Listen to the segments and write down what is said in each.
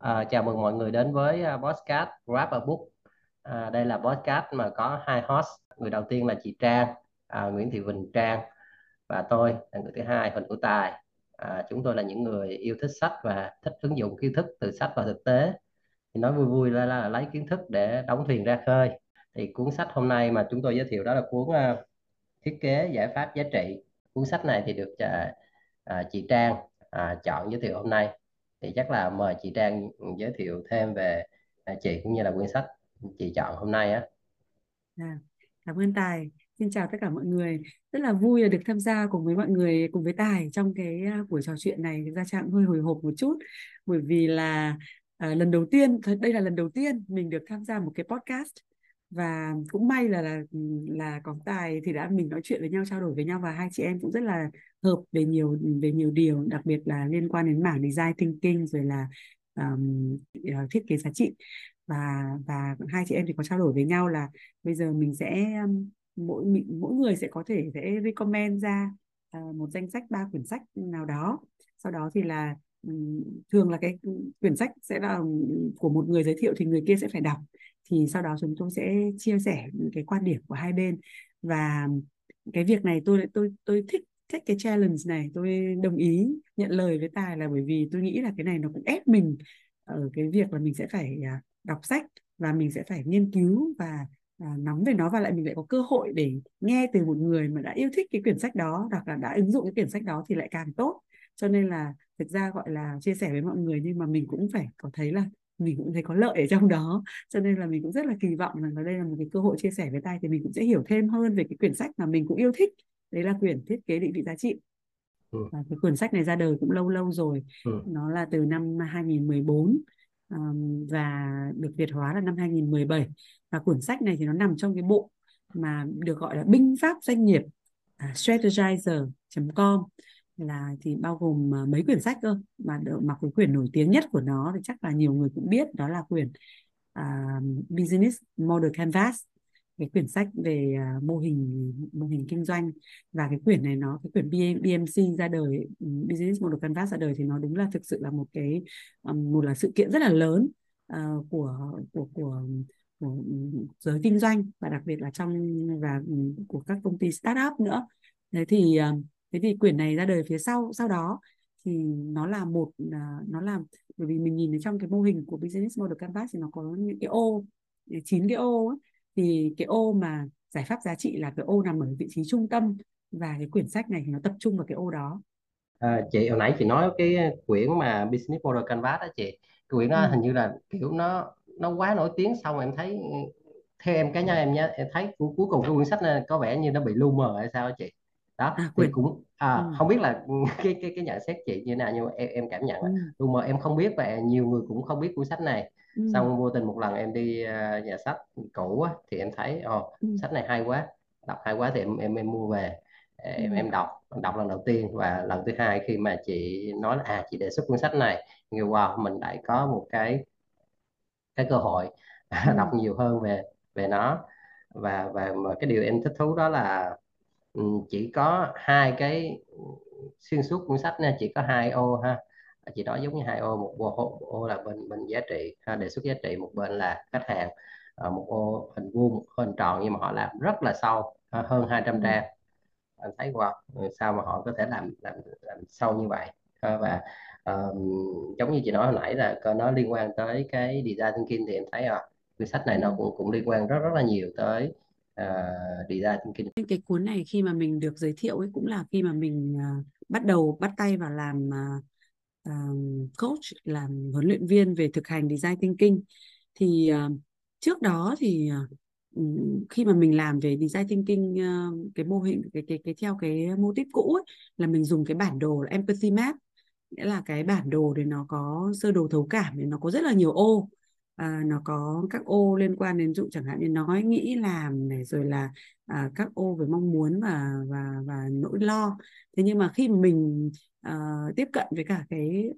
À, chào mừng mọi người đến với à, podcast Grab a Book. À, đây là podcast mà có hai host. Người đầu tiên là chị Trang, à, Nguyễn Thị Vinh Trang và tôi là người thứ hai Huỳnh Hữu Tài. À, chúng tôi là những người yêu thích sách và thích ứng dụng kiến thức từ sách vào thực tế. Thì nói vui vui là, là lấy kiến thức để đóng thuyền ra khơi. Thì cuốn sách hôm nay mà chúng tôi giới thiệu đó là cuốn uh, Thiết kế giải pháp giá trị. Cuốn sách này thì được uh, uh, chị Trang uh, chọn giới thiệu hôm nay thì chắc là mời chị Trang giới thiệu thêm về à, chị cũng như là quyển sách chị chọn hôm nay á. À, cảm ơn Tài. Xin chào tất cả mọi người. Rất là vui là được tham gia cùng với mọi người, cùng với Tài trong cái à, buổi trò chuyện này. Thực ra Trang hơi hồi hộp một chút bởi vì là à, lần đầu tiên, đây là lần đầu tiên mình được tham gia một cái podcast và cũng may là là là có tài thì đã mình nói chuyện với nhau trao đổi với nhau và hai chị em cũng rất là hợp về nhiều về nhiều điều đặc biệt là liên quan đến mảng design thinking rồi là um, thiết kế giá trị. Và và hai chị em thì có trao đổi với nhau là bây giờ mình sẽ mỗi mỗi người sẽ có thể sẽ recommend ra uh, một danh sách ba quyển sách nào đó. Sau đó thì là thường là cái quyển sách sẽ là của một người giới thiệu thì người kia sẽ phải đọc thì sau đó chúng tôi sẽ chia sẻ những cái quan điểm của hai bên. Và cái việc này tôi tôi tôi thích thích cái challenge này tôi đồng ý nhận lời với tài là bởi vì tôi nghĩ là cái này nó cũng ép mình ở cái việc là mình sẽ phải à, đọc sách và mình sẽ phải nghiên cứu và à, nắm về nó và lại mình lại có cơ hội để nghe từ một người mà đã yêu thích cái quyển sách đó hoặc là đã ứng dụng cái quyển sách đó thì lại càng tốt. Cho nên là thực ra gọi là chia sẻ với mọi người nhưng mà mình cũng phải có thấy là mình cũng thấy có lợi ở trong đó. Cho nên là mình cũng rất là kỳ vọng rằng là đây là một cái cơ hội chia sẻ với tay thì mình cũng sẽ hiểu thêm hơn về cái quyển sách mà mình cũng yêu thích. Đấy là quyển thiết kế định vị giá trị. Ừ. và cái quyển sách này ra đời cũng lâu lâu rồi. Ừ. nó là từ năm 2014 um, và được việt hóa là năm 2017 và quyển sách này thì nó nằm trong cái bộ mà được gọi là binh pháp doanh nghiệp uh, strategizer.com là thì bao gồm à, mấy quyển sách cơ mà được, mà cái quyển nổi tiếng nhất của nó thì chắc là nhiều người cũng biết đó là quyển uh, Business Model Canvas. Cái quyển sách về uh, mô hình mô hình kinh doanh. Và cái quyển này nó cái quyển BMC ra đời ừ, Business Model Canvas ra đời thì nó đúng là thực sự là một cái um, một là sự kiện rất là lớn uh, của của của của ừ, giới kinh doanh và đặc biệt là trong và ừ, của các công ty startup nữa. Thế thì uh, thế thì quyển này ra đời phía sau sau đó thì nó là một à, nó là bởi vì mình nhìn thấy trong cái mô hình của business model canvas thì nó có những cái ô chín cái ô ấy, thì cái ô mà giải pháp giá trị là cái ô nằm ở vị trí trung tâm và cái quyển sách này thì nó tập trung vào cái ô đó. À, chị hồi nãy chị nói cái quyển mà business model canvas đó chị cái quyển đó ừ. hình như là kiểu nó nó quá nổi tiếng xong em thấy theo em cá nhân em nhé em thấy cuối cùng cái quyển sách này có vẻ như nó bị lu mờ hay sao đó chị đó à, thì cũng à, ừ. không biết là cái cái cái nhận xét chị như nào nhưng mà em em cảm nhận ừ. luôn mà em không biết và nhiều người cũng không biết cuốn sách này ừ. xong vô tình một lần em đi uh, nhà sách cũ á, thì em thấy ồ oh, ừ. sách này hay quá đọc hay quá thì em em, em mua về em ừ. em đọc đọc lần đầu tiên và lần thứ hai khi mà chị nói là à chị đề xuất cuốn sách này nghe wow mình lại có một cái cái cơ hội ừ. đọc nhiều hơn về về nó và và mà cái điều em thích thú đó là Ừ, chỉ có hai cái xuyên suốt cuốn sách nha chỉ có hai ô ha. Chị nói giống như hai ô một ô, ô là bên bên giá trị ha, đề xuất giá trị một bên là khách hàng. À, một ô hình vuông một hình tròn nhưng mà họ làm rất là sâu hơn 200 ừ. trang. Anh thấy wow sao mà họ có thể làm làm, làm sâu như vậy? Và uh, giống như chị nói hồi nãy là nó liên quan tới cái design thinking thì em thấy à cuốn sách này nó ừ. cũng cũng liên quan rất rất là nhiều tới uh, design thinking cái cuốn này khi mà mình được giới thiệu ấy cũng là khi mà mình uh, bắt đầu bắt tay vào làm uh, coach làm huấn luyện viên về thực hành design thinking. Thì uh, trước đó thì uh, khi mà mình làm về design thinking uh, cái mô hình cái cái cái theo cái mô típ cũ ấy, là mình dùng cái bản đồ là empathy map nghĩa là cái bản đồ thì nó có sơ đồ thấu cảm thì nó có rất là nhiều ô à, nó có các ô liên quan đến dụ chẳng hạn như nói nghĩ làm này rồi là à, các ô về mong muốn và và và nỗi lo. Thế nhưng mà khi mình à, tiếp cận với cả cái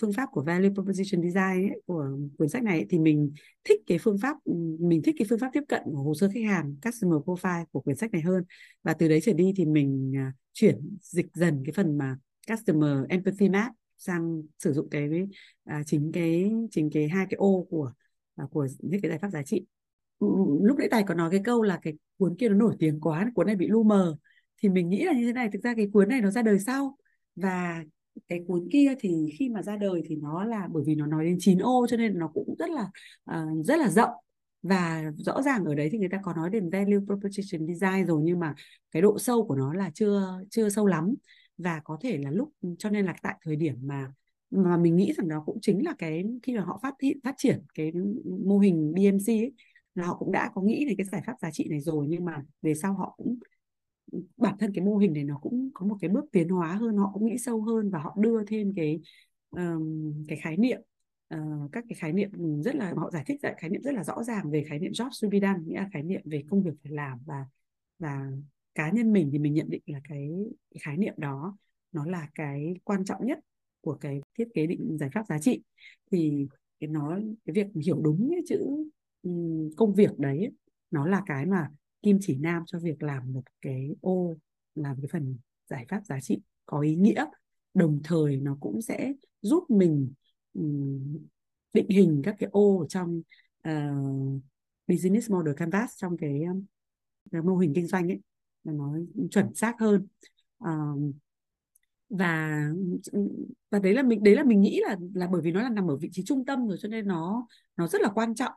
phương pháp của value proposition design ấy, của cuốn sách này thì mình thích cái phương pháp mình thích cái phương pháp tiếp cận của hồ sơ khách hàng customer profile của quyển sách này hơn. Và từ đấy trở đi thì mình à, chuyển dịch dần cái phần mà customer empathy map sang sử dụng cái à, chính cái chính cái hai cái ô của à, của những cái giải pháp giá trị. Ừ, ừ, lúc nãy tài có nói cái câu là cái cuốn kia nó nổi tiếng quá cuốn này bị lu mờ. Thì mình nghĩ là như thế này thực ra cái cuốn này nó ra đời sau. Và cái cuốn kia thì khi mà ra đời thì nó là bởi vì nó nói đến 9 ô cho nên nó cũng rất là uh, rất là rộng. Và rõ ràng ở đấy thì người ta có nói đến value proposition design rồi nhưng mà cái độ sâu của nó là chưa chưa sâu lắm và có thể là lúc cho nên là tại thời điểm mà mà mình nghĩ rằng đó cũng chính là cái khi mà họ phát hiện phát triển cái mô hình BMC ấy, là họ cũng đã có nghĩ về cái giải pháp giá trị này rồi nhưng mà về sau họ cũng bản thân cái mô hình này nó cũng có một cái bước tiến hóa hơn họ cũng nghĩ sâu hơn và họ đưa thêm cái um, cái khái niệm uh, các cái khái niệm rất là họ giải thích lại khái niệm rất là rõ ràng về khái niệm job to be done nghĩa là khái niệm về công việc phải làm và và cá nhân mình thì mình nhận định là cái, cái khái niệm đó nó là cái quan trọng nhất của cái thiết kế định giải pháp giá trị. Thì cái nó cái việc hiểu đúng cái chữ công việc đấy nó là cái mà kim chỉ nam cho việc làm một cái ô làm cái phần giải pháp giá trị có ý nghĩa. Đồng thời nó cũng sẽ giúp mình định hình các cái ô trong uh, business model canvas trong cái, cái mô hình kinh doanh ấy là nó chuẩn xác hơn uh, và và đấy là mình đấy là mình nghĩ là là bởi vì nó là nằm ở vị trí trung tâm rồi cho nên nó nó rất là quan trọng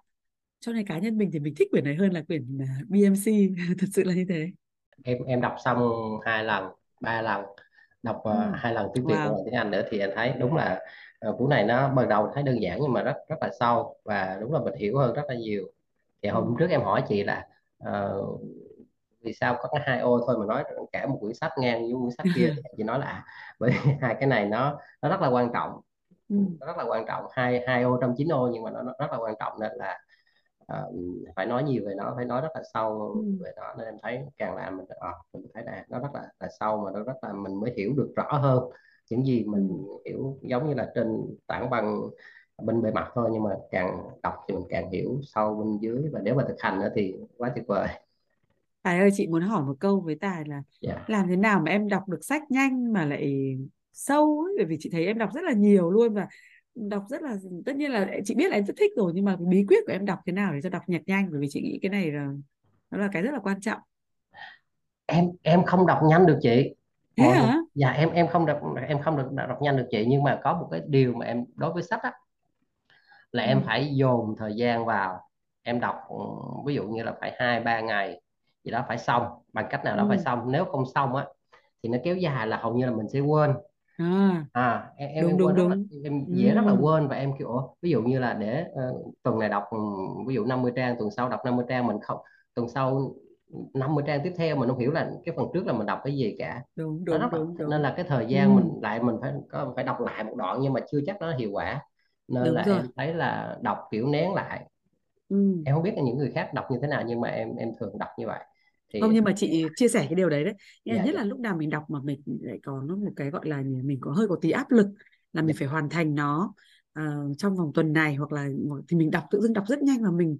cho nên cá nhân mình thì mình thích quyển này hơn là quyển à, BMC thật sự là như thế em em đọc xong hai lần ba lần đọc ừ. uh, hai lần tiếng Việt wow. và tiếng Anh nữa thì anh thấy đúng là uh, cuốn này nó ban đầu thấy đơn giản nhưng mà rất rất là sâu và đúng là mình hiểu hơn rất là nhiều thì hôm ừ. trước em hỏi chị là uh, vì sao có cái hai ô thôi mà nói cả một quyển sách ngang với quyển sách kia chị nói là à, bởi hai cái này nó nó rất là quan trọng ừ. nó rất là quan trọng hai hai ô trong chín ô nhưng mà nó, nó rất là quan trọng nên là uh, phải nói nhiều về nó phải nói rất là sâu ừ. về nó nên em thấy càng làm mình uh, mình thấy là nó rất là, là sâu mà nó rất là mình mới hiểu được rõ hơn những gì mình ừ. hiểu giống như là trên tảng bằng bên bề mặt thôi nhưng mà càng đọc thì mình càng hiểu sâu bên dưới và nếu mà thực hành nữa thì quá tuyệt vời Tài ơi chị muốn hỏi một câu với Tài là. Dạ. làm thế nào mà em đọc được sách nhanh mà lại sâu ấy bởi vì chị thấy em đọc rất là nhiều luôn và đọc rất là tất nhiên là chị biết là em rất thích rồi nhưng mà bí quyết của em đọc thế nào để cho đọc nhật nhanh bởi vì chị nghĩ cái này là nó là cái rất là quan trọng em em không đọc nhanh được chị thế Mọi hả dạ em em không đọc em không được đọc nhanh được chị nhưng mà có một cái điều mà em đối với sách á là ừ. em phải dồn thời gian vào em đọc ví dụ như là phải hai ba ngày gì đó phải xong bằng cách nào đó ừ. phải xong nếu không xong á thì nó kéo dài là hầu như là mình sẽ quên à, à em em, đúng, em đúng, đúng. Là, em dễ ừ. rất là quên và em kiểu ví dụ như là để uh, tuần này đọc ví dụ 50 trang tuần sau đọc 50 trang mình không tuần sau 50 trang tiếp theo mình không hiểu là cái phần trước là mình đọc cái gì cả đúng, đúng, rất đúng, đúng. nên là cái thời gian ừ. mình lại mình phải có phải đọc lại một đoạn nhưng mà chưa chắc nó hiệu quả nên đúng là rồi. em thấy là đọc kiểu nén lại ừ. em không biết là những người khác đọc như thế nào nhưng mà em em thường đọc như vậy thì không nhưng mà chị chia sẻ cái điều đấy đấy dạ, nhất dạ. là lúc nào mình đọc mà mình lại có một cái gọi là mình có hơi có tí áp lực là mình dạ. phải hoàn thành nó uh, trong vòng tuần này hoặc là thì mình đọc tự dưng đọc rất nhanh và mình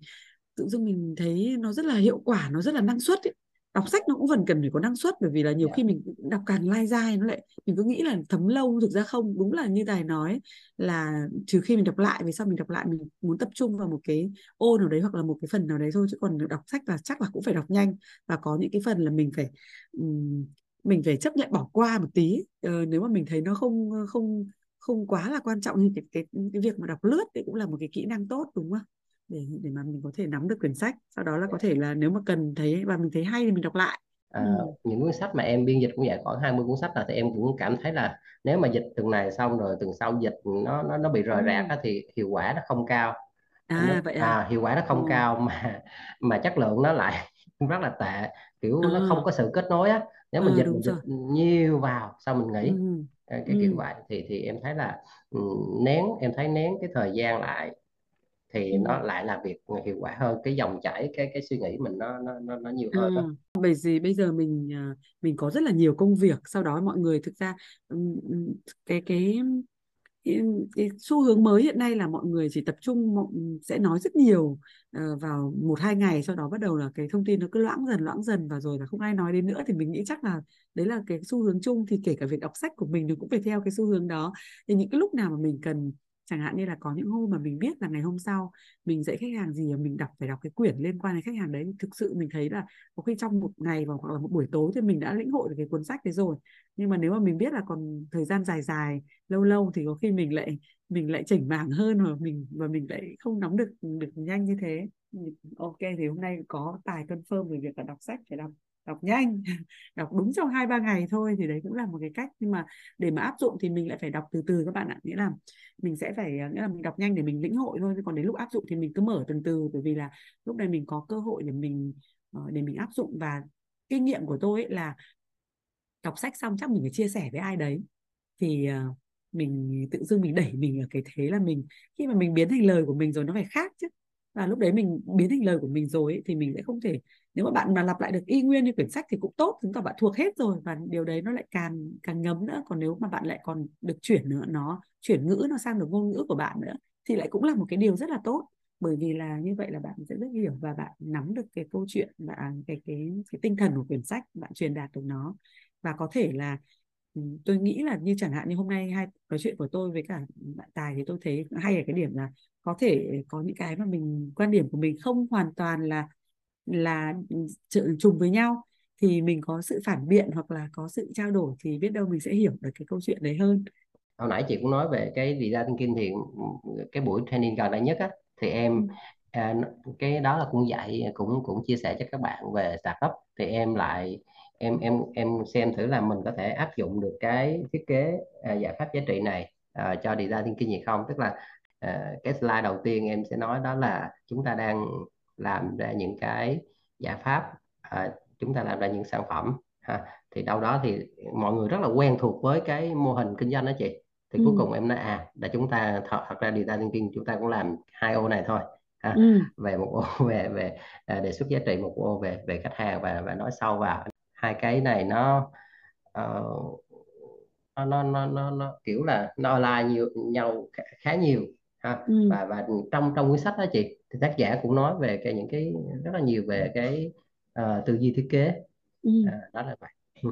tự dưng mình thấy nó rất là hiệu quả nó rất là năng suất ấy đọc sách nó cũng phần cần phải có năng suất bởi vì là nhiều yeah. khi mình đọc càng lai dai nó lại mình cứ nghĩ là thấm lâu thực ra không. Đúng là như tài nói là trừ khi mình đọc lại vì sao mình đọc lại? Mình muốn tập trung vào một cái ô nào đấy hoặc là một cái phần nào đấy thôi chứ còn đọc sách là chắc là cũng phải đọc nhanh. Và có những cái phần là mình phải um, mình phải chấp nhận bỏ qua một tí. Ờ, nếu mà mình thấy nó không không không quá là quan trọng như cái cái cái việc mà đọc lướt thì cũng là một cái kỹ năng tốt đúng không để để mà mình có thể nắm được quyển sách sau đó là có thể là nếu mà cần thấy và mình thấy hay thì mình đọc lại à, ừ. những cuốn sách mà em biên dịch cũng vậy khoảng 20 cuốn sách là thì em cũng cảm thấy là nếu mà dịch từng này xong rồi từng sau dịch nó nó nó bị rời ừ. rạc thì hiệu quả nó không cao à nó, vậy à? à hiệu quả nó không ừ. cao mà mà chất lượng nó lại rất là tệ kiểu à. nó không có sự kết nối á nếu mình à, dịch, mình dịch nhiều vào sau mình nghĩ ừ. cái ừ. kiểu vậy thì thì em thấy là um, nén em thấy nén cái thời gian lại thì ừ. nó lại là việc hiệu quả hơn cái dòng chảy cái cái suy nghĩ mình nó nó nó, nó nhiều hơn à, bởi vì bây giờ mình à, mình có rất là nhiều công việc sau đó mọi người thực ra cái cái cái, xu hướng mới hiện nay là mọi người chỉ tập trung sẽ nói rất nhiều uh, vào một hai ngày sau đó bắt đầu là cái thông tin nó cứ loãng dần loãng dần và rồi là không ai nói đến nữa. Thì mình nghĩ chắc là đấy là cái xu hướng chung. Thì kể cả việc đọc sách của mình nó cũng phải theo cái xu hướng đó. Thì những cái lúc nào mà mình cần chẳng hạn như là có những hôm mà mình biết là ngày hôm sau mình dạy khách hàng gì mà mình đọc, phải đọc cái quyển liên quan đến khách hàng đấy, thực sự mình thấy là có khi trong một ngày hoặc là một buổi tối thì mình đã lĩnh hội được cái cuốn sách đấy rồi. Nhưng mà nếu mà mình biết là còn thời gian dài dài, lâu lâu thì có khi mình lại mình lại chỉnh mảng hơn và mình và mình lại không nắm được được nhanh như thế. Ok, thì hôm nay có tài confirm về việc là đọc sách phải đọc đọc nhanh, đọc đúng trong hai ba ngày thôi thì đấy cũng là một cái cách. Nhưng mà để mà áp dụng thì mình lại phải đọc từ từ các bạn ạ. Nghĩa là mình sẽ phải ờ, nghĩa là mình đọc nhanh để mình lĩnh hội thôi. Còn đến lúc áp dụng thì mình cứ mở từ từ, bởi vì là lúc này mình có cơ hội để mình ờ, để mình áp dụng. Và kinh nghiệm của tôi ấy là đọc sách xong chắc mình phải chia sẻ với ai đấy. Thì ờ, mình tự dưng mình đẩy mình ở cái thế là mình, khi mà mình biến thành lời của mình rồi nó phải khác chứ và lúc đấy mình biến thành lời của mình rồi ấy, thì mình sẽ không thể nếu mà bạn mà lặp lại được y nguyên như quyển sách thì cũng tốt chứng tỏ bạn thuộc hết rồi. Và điều đấy nó lại càng càng ngấm nữa. Còn nếu mà bạn lại còn được chuyển nữa nó chuyển ngữ nó sang được ngôn ngữ của bạn nữa thì lại cũng là một cái điều rất là tốt. Bởi vì là như vậy là bạn sẽ rất hiểu và bạn nắm được cái câu chuyện và cái cái cái tinh thần của quyển sách bạn truyền đạt được nó. Và có thể là tôi nghĩ là như chẳng hạn như hôm nay hai nói chuyện của tôi với cả bạn tài thì tôi thấy hay ở cái điểm là có thể có những cái mà mình quan điểm của mình không hoàn toàn là là trùng với nhau. Thì mình có sự phản biện hoặc là có sự trao đổi thì biết đâu mình sẽ hiểu được cái câu chuyện đấy hơn. Hồi nãy chị cũng nói về cái design thinking thì cái buổi training gần đây nhất á thì em ừ. à, cái đó là cũng dạy cũng cũng chia sẻ cho các bạn về startup. Thì em lại em em em xem thử là mình có thể áp dụng được cái thiết kế à, giải pháp giá trị này à, cho design thinking gì không tức là à, cái slide đầu tiên em sẽ nói đó là chúng ta đang làm ra những cái giải pháp à, chúng ta làm ra những sản phẩm ha thì đâu đó thì mọi người rất là quen thuộc với cái mô hình kinh doanh đó chị thì ừ. cuối cùng em nói à là chúng ta thật, thật ra design thinking chúng ta cũng làm hai ô này thôi ha. Ừ. về một ô về về à, đề xuất giá trị một ô về về khách hàng và và nói sâu vào hai cái này nó uh, nó, nó nó nó nó kiểu là nó online nhiều nhau khá, nhiều ha ừ. và và trong trong cuốn sách đó chị thì tác giả cũng nói về cái những cái rất là nhiều về cái uh, tư duy thiết kế ừ. uh, đó là vậy ừ.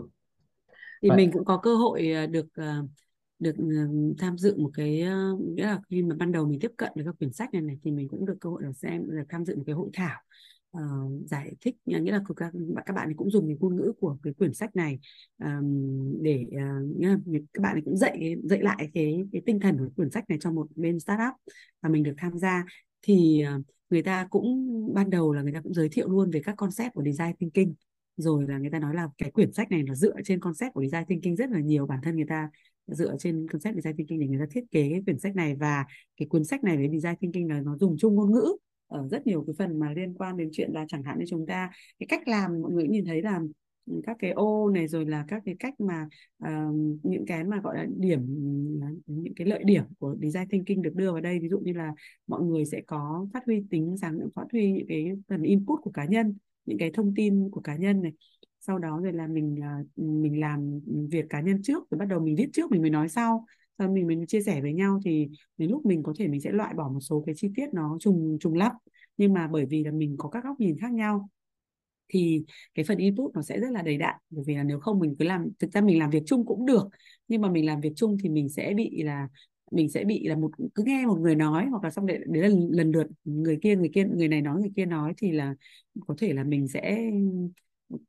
thì và... mình cũng có cơ hội ờ, được uh, được tham dự một cái nghĩa là khi mà ban đầu mình tiếp cận với các quyển sách này này thì mình cũng được cơ hội được xem được tham dự một cái hội thảo uh, giải thích ờ, nghĩa là các các bạn cũng dùng cái ngôn ngữ của cái quyển sách này um, để uh, nghĩa là các bạn cũng dạy dạy lại cái cái tinh thần của quyển sách này cho một bên startup và mình được tham gia. Thì uh, người ta cũng ban đầu là người ta cũng giới thiệu luôn về các concept của design thinking. Rồi là người ta nói là cái quyển sách này là dựa trên concept của design thinking rất là nhiều. Bản thân người ta dựa trên concept design thinking để người ta thiết kế cái quyển sách này. Và cái cuốn sách này với design thinking là nó dùng chung ngôn ngữ ở rất nhiều cái phần mà liên quan đến chuyện là chẳng hạn như chúng ta cái cách làm mọi người nhìn thấy là ừ, các cái ô này rồi là các cái cách mà uh, những cái mà gọi là điểm những cái lợi điểm của design thinking được đưa vào đây. Ví dụ như là mọi người sẽ có phát huy tính sáng phát huy những cái phần input của cá nhân những cái thông tin của cá nhân này. Sau đó rồi là mình uh, mình làm việc cá nhân trước rồi bắt đầu mình viết trước mình mới nói sau sau mình mình chia sẻ với nhau thì đến lúc mình có thể mình sẽ loại bỏ một số cái chi tiết nó trùng trùng lắp nhưng mà bởi vì là mình có các góc nhìn khác nhau thì cái phần input nó sẽ rất là đầy đặn. Bởi vì là nếu không mình cứ làm thực ra mình làm việc chung cũng được nhưng mà mình làm việc chung thì mình sẽ bị là mình sẽ bị là một cứ nghe một người nói hoặc là xong đấy, đấy là lần lượt người kia người kia người này nói người kia nói thì là có thể là mình sẽ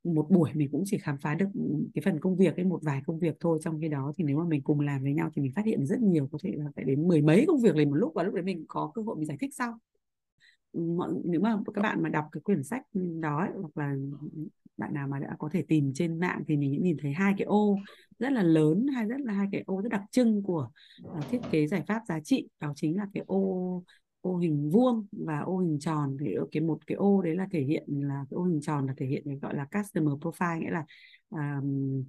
một buổi mình cũng chỉ khám phá được ừ, cái phần công việc ấy một vài công việc thôi. Trong khi đó thì nếu mà mình cùng làm với nhau thì mình phát hiện rất nhiều có thể là phải đến mười mấy công việc liền một lúc và lúc đấy mình có cơ hội mình giải thích sau. Ừ, mọi nếu mà các bạn mà đọc cái quyển sách đó ấy, hoặc là bạn nào mà đã có thể tìm trên mạng thì mình nhìn thấy hai cái ô rất là lớn hay rất là hai cái ô rất đặc trưng của uh, thiết kế giải pháp giá trị. Đó chính là cái ô ô hình vuông và ô hình tròn thì cái một cái ô đấy là thể hiện là cái ô hình tròn là thể hiện cái gọi là customer profile nghĩa là um,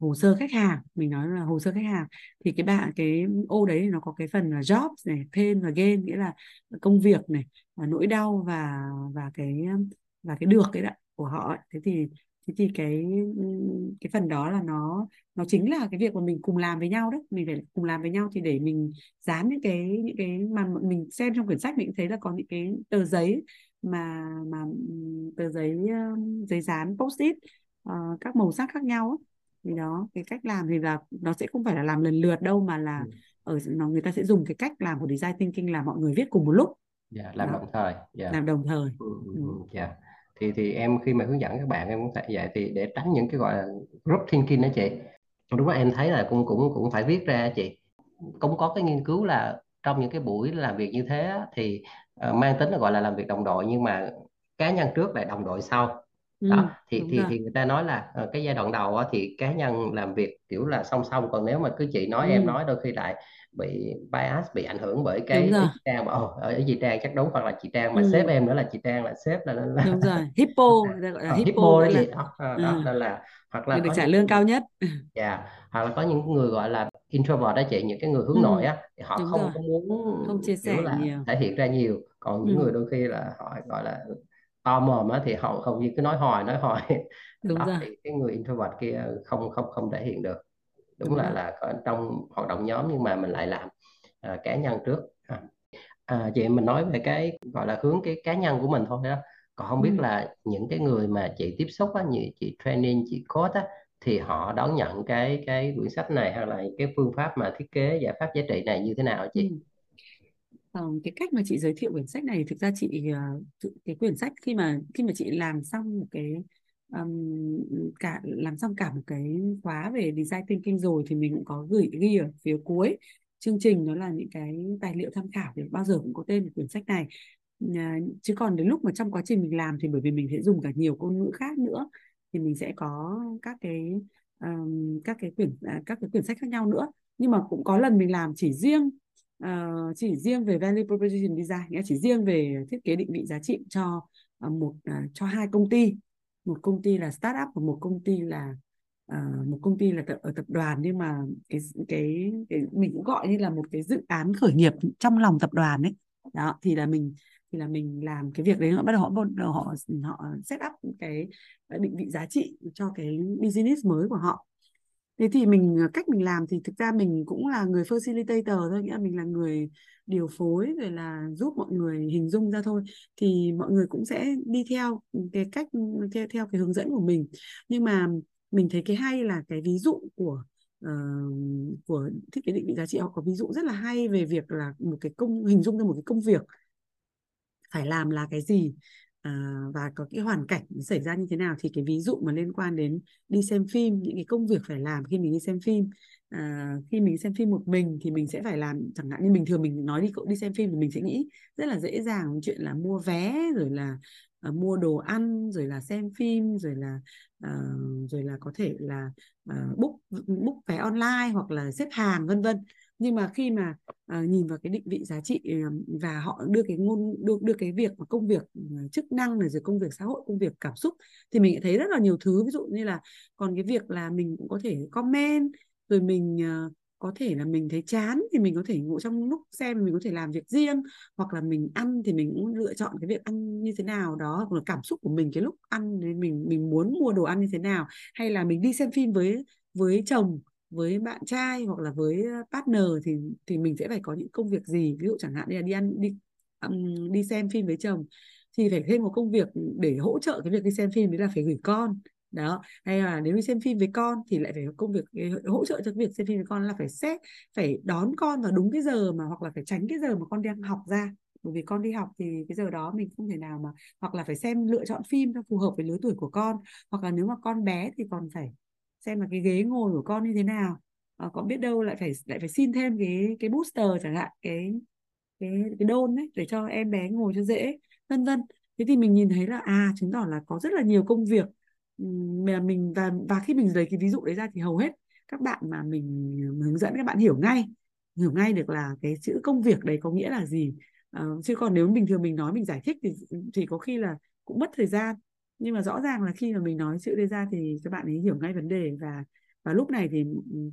hồ sơ khách hàng. Mình nói là hồ sơ khách hàng. Thì cái bạn cái ô đấy nó có cái phần là jobs này pain và gain nghĩa là công việc này và nỗi đau và và cái và cái được cái đó của họ thế thì thế thì cái cái phần đó là nó nó chính là cái việc mà mình cùng làm với nhau đấy mình phải cùng làm với nhau thì để mình dán những cái những cái mà mình xem trong quyển sách mình thấy là có những cái tờ giấy mà mà tờ giấy giấy dán post it uh, các màu sắc khác nhau ấy. thì đó cái cách làm thì là nó sẽ không phải là làm lần lượt đâu mà là ừ. ở nó người ta sẽ dùng cái cách làm của design thinking là mọi người viết cùng một lúc dạ làm đó. đồng thời dạ. làm đồng thời dạ thì thì em khi mà hướng dẫn các bạn em cũng phải vậy thì để tránh những cái gọi là group thinking đó chị. Đúng là em thấy là cũng cũng cũng phải viết ra chị. Cũng có cái nghiên cứu là trong những cái buổi làm việc như thế thì uh, mang tính là gọi là làm việc đồng đội nhưng mà cá nhân trước lại đồng đội sau ừ, đó thì thì rồi. thì người ta nói là uh, cái giai đoạn đầu á, thì cá nhân làm việc kiểu là song song còn nếu mà cứ chị nói ừ. em nói đôi khi lại bị bias bị ảnh hưởng bởi cái chị Trang bảo ở chị Trang chắc đúng hoặc là chị Trang mà ừ. sếp em nữa là chị Trang là sếp là, là đúng rồi hippo gọi là ờ, hippo, hippo đó đó, đó, đó nên là hoặc là được trả lương cao nhất dạ yeah. hoặc là có những người gọi là introvert đó chị những cái người hướng ừ. nội á thì họ Đúng không rồi. có muốn không chia sẻ là nhiều thể hiện ra nhiều còn những ừ. người đôi khi là họ gọi là to mồm á thì họ hầu như cứ nói hoài nói hoài Đúng đó, rồi. thì cái người introvert kia không không không thể hiện được đúng, Đúng là rồi. là có trong hoạt động nhóm nhưng mà mình lại làm à, cá nhân trước à, à, chị mình nói về cái gọi là hướng cái cá nhân của mình thôi đó còn không biết ừ. là những cái người mà chị tiếp xúc á như chị training chị coach á thì họ đón nhận cái cái quyển sách này hay là cái phương pháp mà thiết kế giải pháp giá trị này như thế nào chị? Ừ. Uh, cái cách mà chị giới thiệu quyển sách này thực ra chị uh, cái quyển sách khi mà khi mà chị làm xong một cái um, cả làm xong cả một cái khóa về design thinking rồi thì mình cũng có gửi ghi ở phía cuối. Chương trình đó là những cái tài liệu tham khảo thì bao giờ cũng có tên của quyển sách này. Uh, chứ còn đến lúc mà trong quá trình mình làm thì bởi vì mình sẽ dùng cả nhiều ngôn ngữ khác nữa thì mình sẽ có các cái um, các cái quyển à, các cái quyển sách khác nhau nữa. Nhưng mà cũng có lần mình làm chỉ riêng uh, chỉ riêng về value proposition design nghĩa chỉ riêng về thiết kế định vị giá trị cho uh, một uh, cho hai công ty. Một công ty là startup và một công ty là uh, một công ty là tập, ở tập đoàn. Nhưng mà cái, cái cái mình cũng gọi như là một cái dự án khởi nghiệp trong lòng tập đoàn ấy. Đó thì là mình thì là mình làm cái việc đấy. Họ bắt đầu họ bắt đầu họ họ set up cái định vị giá trị cho cái business mới của họ thế thì mình à, cách mình làm thì thực ra mình cũng là người facilitator thôi nghĩa là mình là người điều phối rồi là giúp mọi người hình dung ra thôi. Thì mọi người cũng sẽ đi theo cái cách theo theo cái hướng dẫn của mình. Nhưng mà mình thấy cái hay là cái ví dụ của uh, của thiết kế định vị giá trị họ có ví dụ rất là hay về việc là một cái công hình dung ra một cái công việc. Phải làm là cái gì? À, và có cái hoàn cảnh xảy ra như thế nào thì cái ví dụ mà liên quan đến đi xem phim những cái công việc phải làm khi mình đi xem phim. À, khi mình xem phim một mình thì mình sẽ phải làm chẳng hạn như bình thường mình nói đi cậu đi xem phim thì mình sẽ nghĩ rất là dễ dàng chuyện là mua vé rồi là à, mua đồ ăn rồi là xem phim rồi là uh, rồi là có thể là uh, book book vé online hoặc là xếp hàng vân vân nhưng mà khi mà uh, nhìn vào cái định vị giá trị uh, và họ đưa cái ngôn đưa, đưa cái việc mà công việc uh, chức năng này rồi công việc xã hội công việc cảm xúc thì mình thấy rất là nhiều thứ. Ví dụ như là còn cái việc là mình cũng có thể comment rồi mình uh, có thể là mình thấy chán thì mình có thể ngủ trong lúc xem mình có thể làm việc riêng hoặc là mình ăn thì mình cũng lựa chọn cái việc ăn như thế nào đó hoặc là cảm xúc của mình cái lúc ăn thì mình mình muốn mua đồ ăn như thế nào hay là mình đi xem phim với với chồng với bạn trai hoặc là với ờ, partner thì thì mình sẽ phải có những công việc gì? Ví dụ chẳng hạn như là đi ăn đi um, đi xem phim với chồng thì phải thêm một công việc để hỗ trợ cái việc đi xem phim đấy là phải gửi con. Đó hay là nếu đi xem phim với con thì lại phải có công việc hỗ trợ cho cái việc xem phim với con là phải xét phải đón con vào đúng cái giờ mà hoặc là phải tránh cái giờ mà con đang học ra. Bởi vì con đi học thì cái giờ đó mình không thể nào mà hoặc là phải xem lựa chọn phim cho phù hợp với lứa tuổi của con. Hoặc là nếu mà con bé thì còn phải xem là cái ghế ngồi của con như thế nào. À, con biết đâu lại phải lại phải xin thêm cái cái booster chẳng hạn cái cái cái đôn đấy để cho em bé ngồi cho dễ vân vân. Thế thì mình nhìn thấy là à chứng tỏ là có rất là nhiều công việc mà mình và và khi mình lấy cái ví dụ đấy ra thì hầu hết các bạn mà mình, hướng dẫn các bạn hiểu ngay hiểu ngay được là cái chữ công việc đấy có nghĩa là gì. À, chứ còn nếu bình thường mình nói mình giải thích thì thì có khi là cũng mất thời gian nhưng mà rõ ràng là khi mà mình nói chữ đây ra thì các bạn ấy hiểu ngay vấn đề và và lúc này thì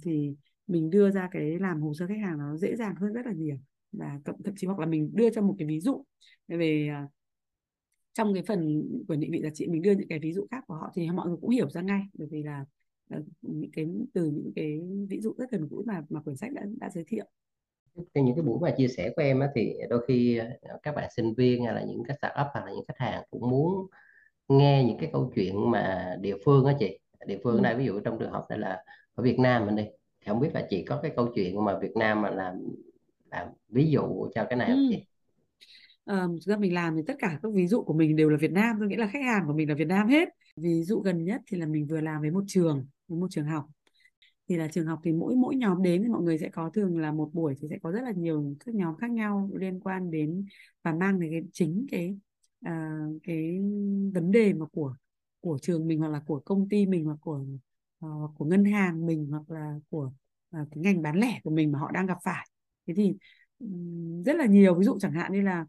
thì mình đưa ra cái làm hồ sơ khách hàng nó dễ dàng hơn rất là nhiều. Và thậm chí hoặc là mình đưa cho một cái ví dụ về à, trong cái phần của định vị giá trị mình đưa những cái ví dụ khác của họ thì mọi người cũng hiểu ra ngay. Bởi vì là ờ, những cái từ những cái ví dụ rất gần gũi mà mà quyển sách đã đã giới thiệu. Thì những cái buổi mà chia sẻ của em á, thì đôi khi ờ, các bạn sinh viên hay là những cái startup hoặc là những khách hàng cũng muốn nghe những cái câu chuyện mà địa phương á chị địa phương ở ừ. đây ví dụ trong trường hợp này là ở Việt Nam mình đi thì không biết là chị có cái câu chuyện mà Việt Nam mà làm làm ví dụ cho cái này không Ừ. chị Ờ, thực ra mình làm thì tất cả các ví dụ của mình đều là Việt Nam, tôi nghĩa là khách hàng của mình là Việt Nam hết. Ví dụ gần nhất thì là mình vừa làm với một trường, với một trường học. Thì là trường học thì mỗi mỗi nhóm đến thì mọi người sẽ có thường là một buổi thì sẽ có rất là nhiều các nhóm khác nhau liên quan đến và mang đến cái chính cái à, cái vấn đề mà của của trường mình hoặc là của công ty mình hoặc của uh, của ngân hàng mình hoặc là của uh, cái ngành bán lẻ của mình mà họ đang gặp phải. Thế thì um, rất là nhiều ví dụ chẳng hạn như là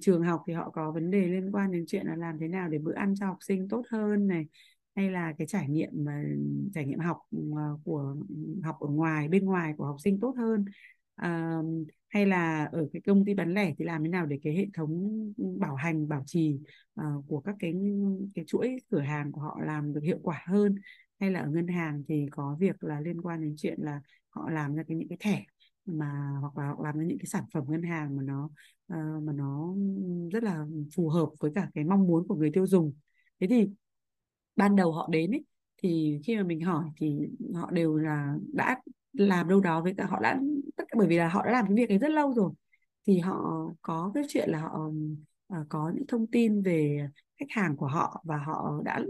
trường học thì họ có vấn đề liên quan đến chuyện là làm thế nào để bữa ăn cho học sinh tốt hơn này hay là cái trải nghiệm mà trải nghiệm học ờ, của học ở ngoài bên ngoài của học sinh tốt hơn à, hay là ở cái công ty bán lẻ thì làm thế nào để cái hệ thống bảo hành bảo trì uh, của các cái cái chuỗi cửa hàng của họ làm được hiệu quả hơn? Hay là ở ngân hàng thì có việc là liên quan đến chuyện là họ làm ra cái những cái thẻ mà hoặc là họ làm ra những cái sản phẩm ngân hàng mà nó uh, mà nó rất là phù hợp với cả cái mong muốn của người tiêu dùng. Thế thì ban đầu họ đến ấy, thì khi mà mình hỏi thì họ đều là đã làm đâu đó với cả họ đã bởi vì là họ đã làm cái việc ấy rất lâu rồi. Thì họ có cái chuyện là họ uh, có những thông tin về khách hàng của họ và họ đã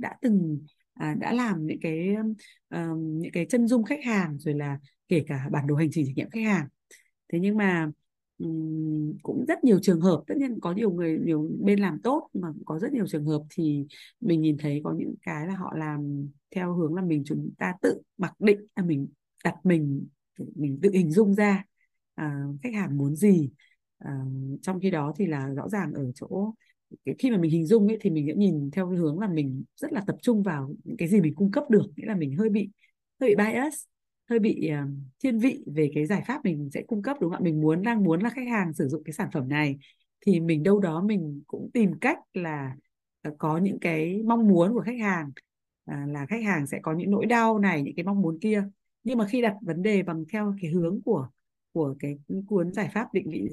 đã từng uh, đã làm những cái uh, những cái chân dung khách hàng rồi là kể cả bản đồ hành trình trải nghiệm khách hàng. Thế nhưng mà um, cũng rất nhiều trường hợp tất nhiên có nhiều người nhiều bên làm tốt mà có rất nhiều trường hợp thì mình nhìn thấy có những cái là họ làm theo hướng là mình chúng ta tự mặc định là mình đặt mình mình tự hình dung ra à, khách hàng muốn gì. À, trong khi đó thì là rõ ràng ở chỗ khi mà mình hình dung ấy thì mình sẽ nhìn theo cái hướng là mình rất là tập trung vào những cái gì mình cung cấp được nghĩa là mình hơi bị hơi bị bias hơi bị uh, thiên vị về cái giải pháp mình sẽ cung cấp đúng không ạ? Mình muốn đang muốn là khách hàng sử dụng cái sản phẩm này thì mình đâu đó mình cũng tìm cách là uh, có những cái mong muốn của khách hàng. Uh, là khách hàng sẽ có những nỗi đau này những cái mong muốn kia nhưng mà khi đặt vấn đề bằng theo cái hướng của của cái cuốn giải pháp định vị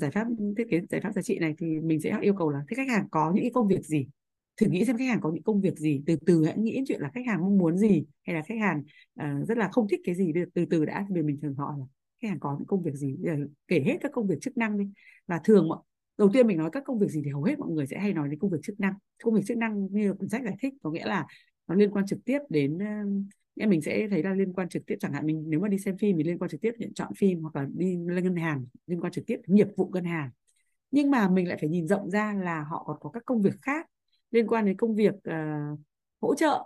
giải pháp thiết kế giải pháp giá trị này thì mình sẽ yêu cầu là thế khách hàng có những cái công việc gì? Thử nghĩ xem khách hàng có những công việc gì từ từ hãy nghĩ chuyện là khách hàng mong muốn gì hay là khách hàng uh, rất là không thích cái gì từ từ đã thì mình thường hỏi là khách hàng có những công việc gì? Kể hết các công việc chức năng đi. Và thường mọi đầu tiên mình nói các công việc gì thì hầu hết mọi người sẽ hay nói đến công việc chức năng. Công việc chức năng như cuốn sách giải thích có nghĩa là nó liên quan trực tiếp đến uh, mình sẽ thấy là liên quan trực tiếp chẳng hạn mình nếu mà đi xem phim thì liên quan trực tiếp nhận chọn phim hoặc là đi lên ngân hàng liên quan trực tiếp nghiệp vụ ngân hàng. Nhưng mà mình lại phải nhìn rộng ra là họ còn có các công việc khác liên quan đến công việc uh, hỗ trợ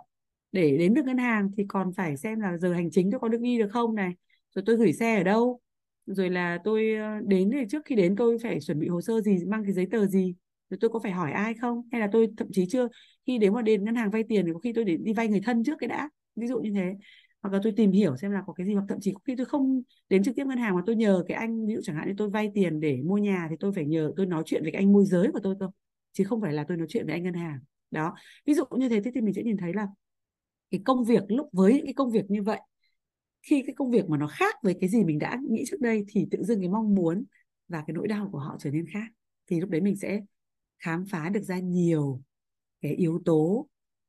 để đến được ngân hàng thì còn phải xem là giờ hành chính tôi có được đi được không này rồi tôi gửi xe ở đâu rồi là tôi ờ, đến thì trước khi đến tôi phải chuẩn bị hồ sơ gì mang cái giấy tờ gì rồi tôi có phải hỏi ai không? Hay là tôi thậm chí chưa khi đến mà đến ngân hàng vay tiền thì có khi tôi để đi vay người thân trước cái đã ví dụ như thế. Hoặc là tôi tìm hiểu xem là có cái gì, hoặc thậm chí có khi tôi không đến trực tiếp ngân hàng mà tôi nhờ cái anh, ví dụ chẳng hạn như tôi vay tiền để mua nhà thì tôi phải nhờ, tôi nói chuyện với cái anh môi giới của tôi cơ, chứ không phải là tôi nói chuyện với anh ngân hàng. Đó. Ví dụ như thế thì mình sẽ nhìn thấy là cái công việc lúc, với những cái công việc như vậy, khi cái công việc mà nó khác với cái gì mình đã nghĩ trước đây thì tự dưng cái mong muốn và cái nỗi đau của họ trở nên khác. Thì lúc đấy mình sẽ khám phá được ra nhiều cái yếu tố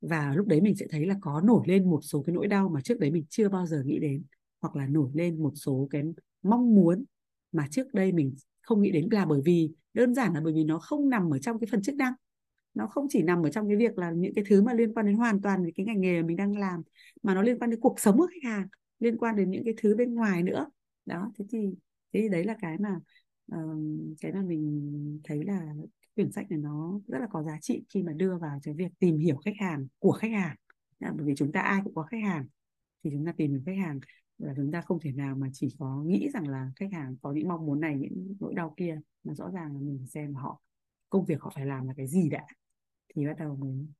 và lúc đấy mình sẽ thấy là có nổi lên một số cái nỗi đau mà trước đấy mình chưa bao giờ nghĩ đến hoặc là nổi lên một số cái mong muốn mà trước đây mình không nghĩ đến là bởi vì đơn giản là bởi vì nó không nằm ở trong cái phần chức năng. Nó không chỉ nằm ở trong cái việc là những cái thứ mà liên quan đến hoàn toàn với cái ngành nghề mà mình đang làm mà nó liên quan đến cuộc sống của khách hàng liên quan đến những cái thứ bên ngoài nữa. Đó thế thì thế thì đấy là cái mà uh, cái mà mình thấy là quyển sách này nó rất là có giá trị khi mà đưa vào cái việc tìm hiểu khách hàng của khách hàng. Bởi vì chúng ta ai cũng có khách hàng thì chúng ta tìm hiểu khách hàng là chúng ta không thể nào mà chỉ có nghĩ rằng là khách hàng có những mong muốn này những nỗi đau kia. Mà rõ ràng là mình xem họ công việc họ phải làm là cái gì đã. Thì bắt đầu mình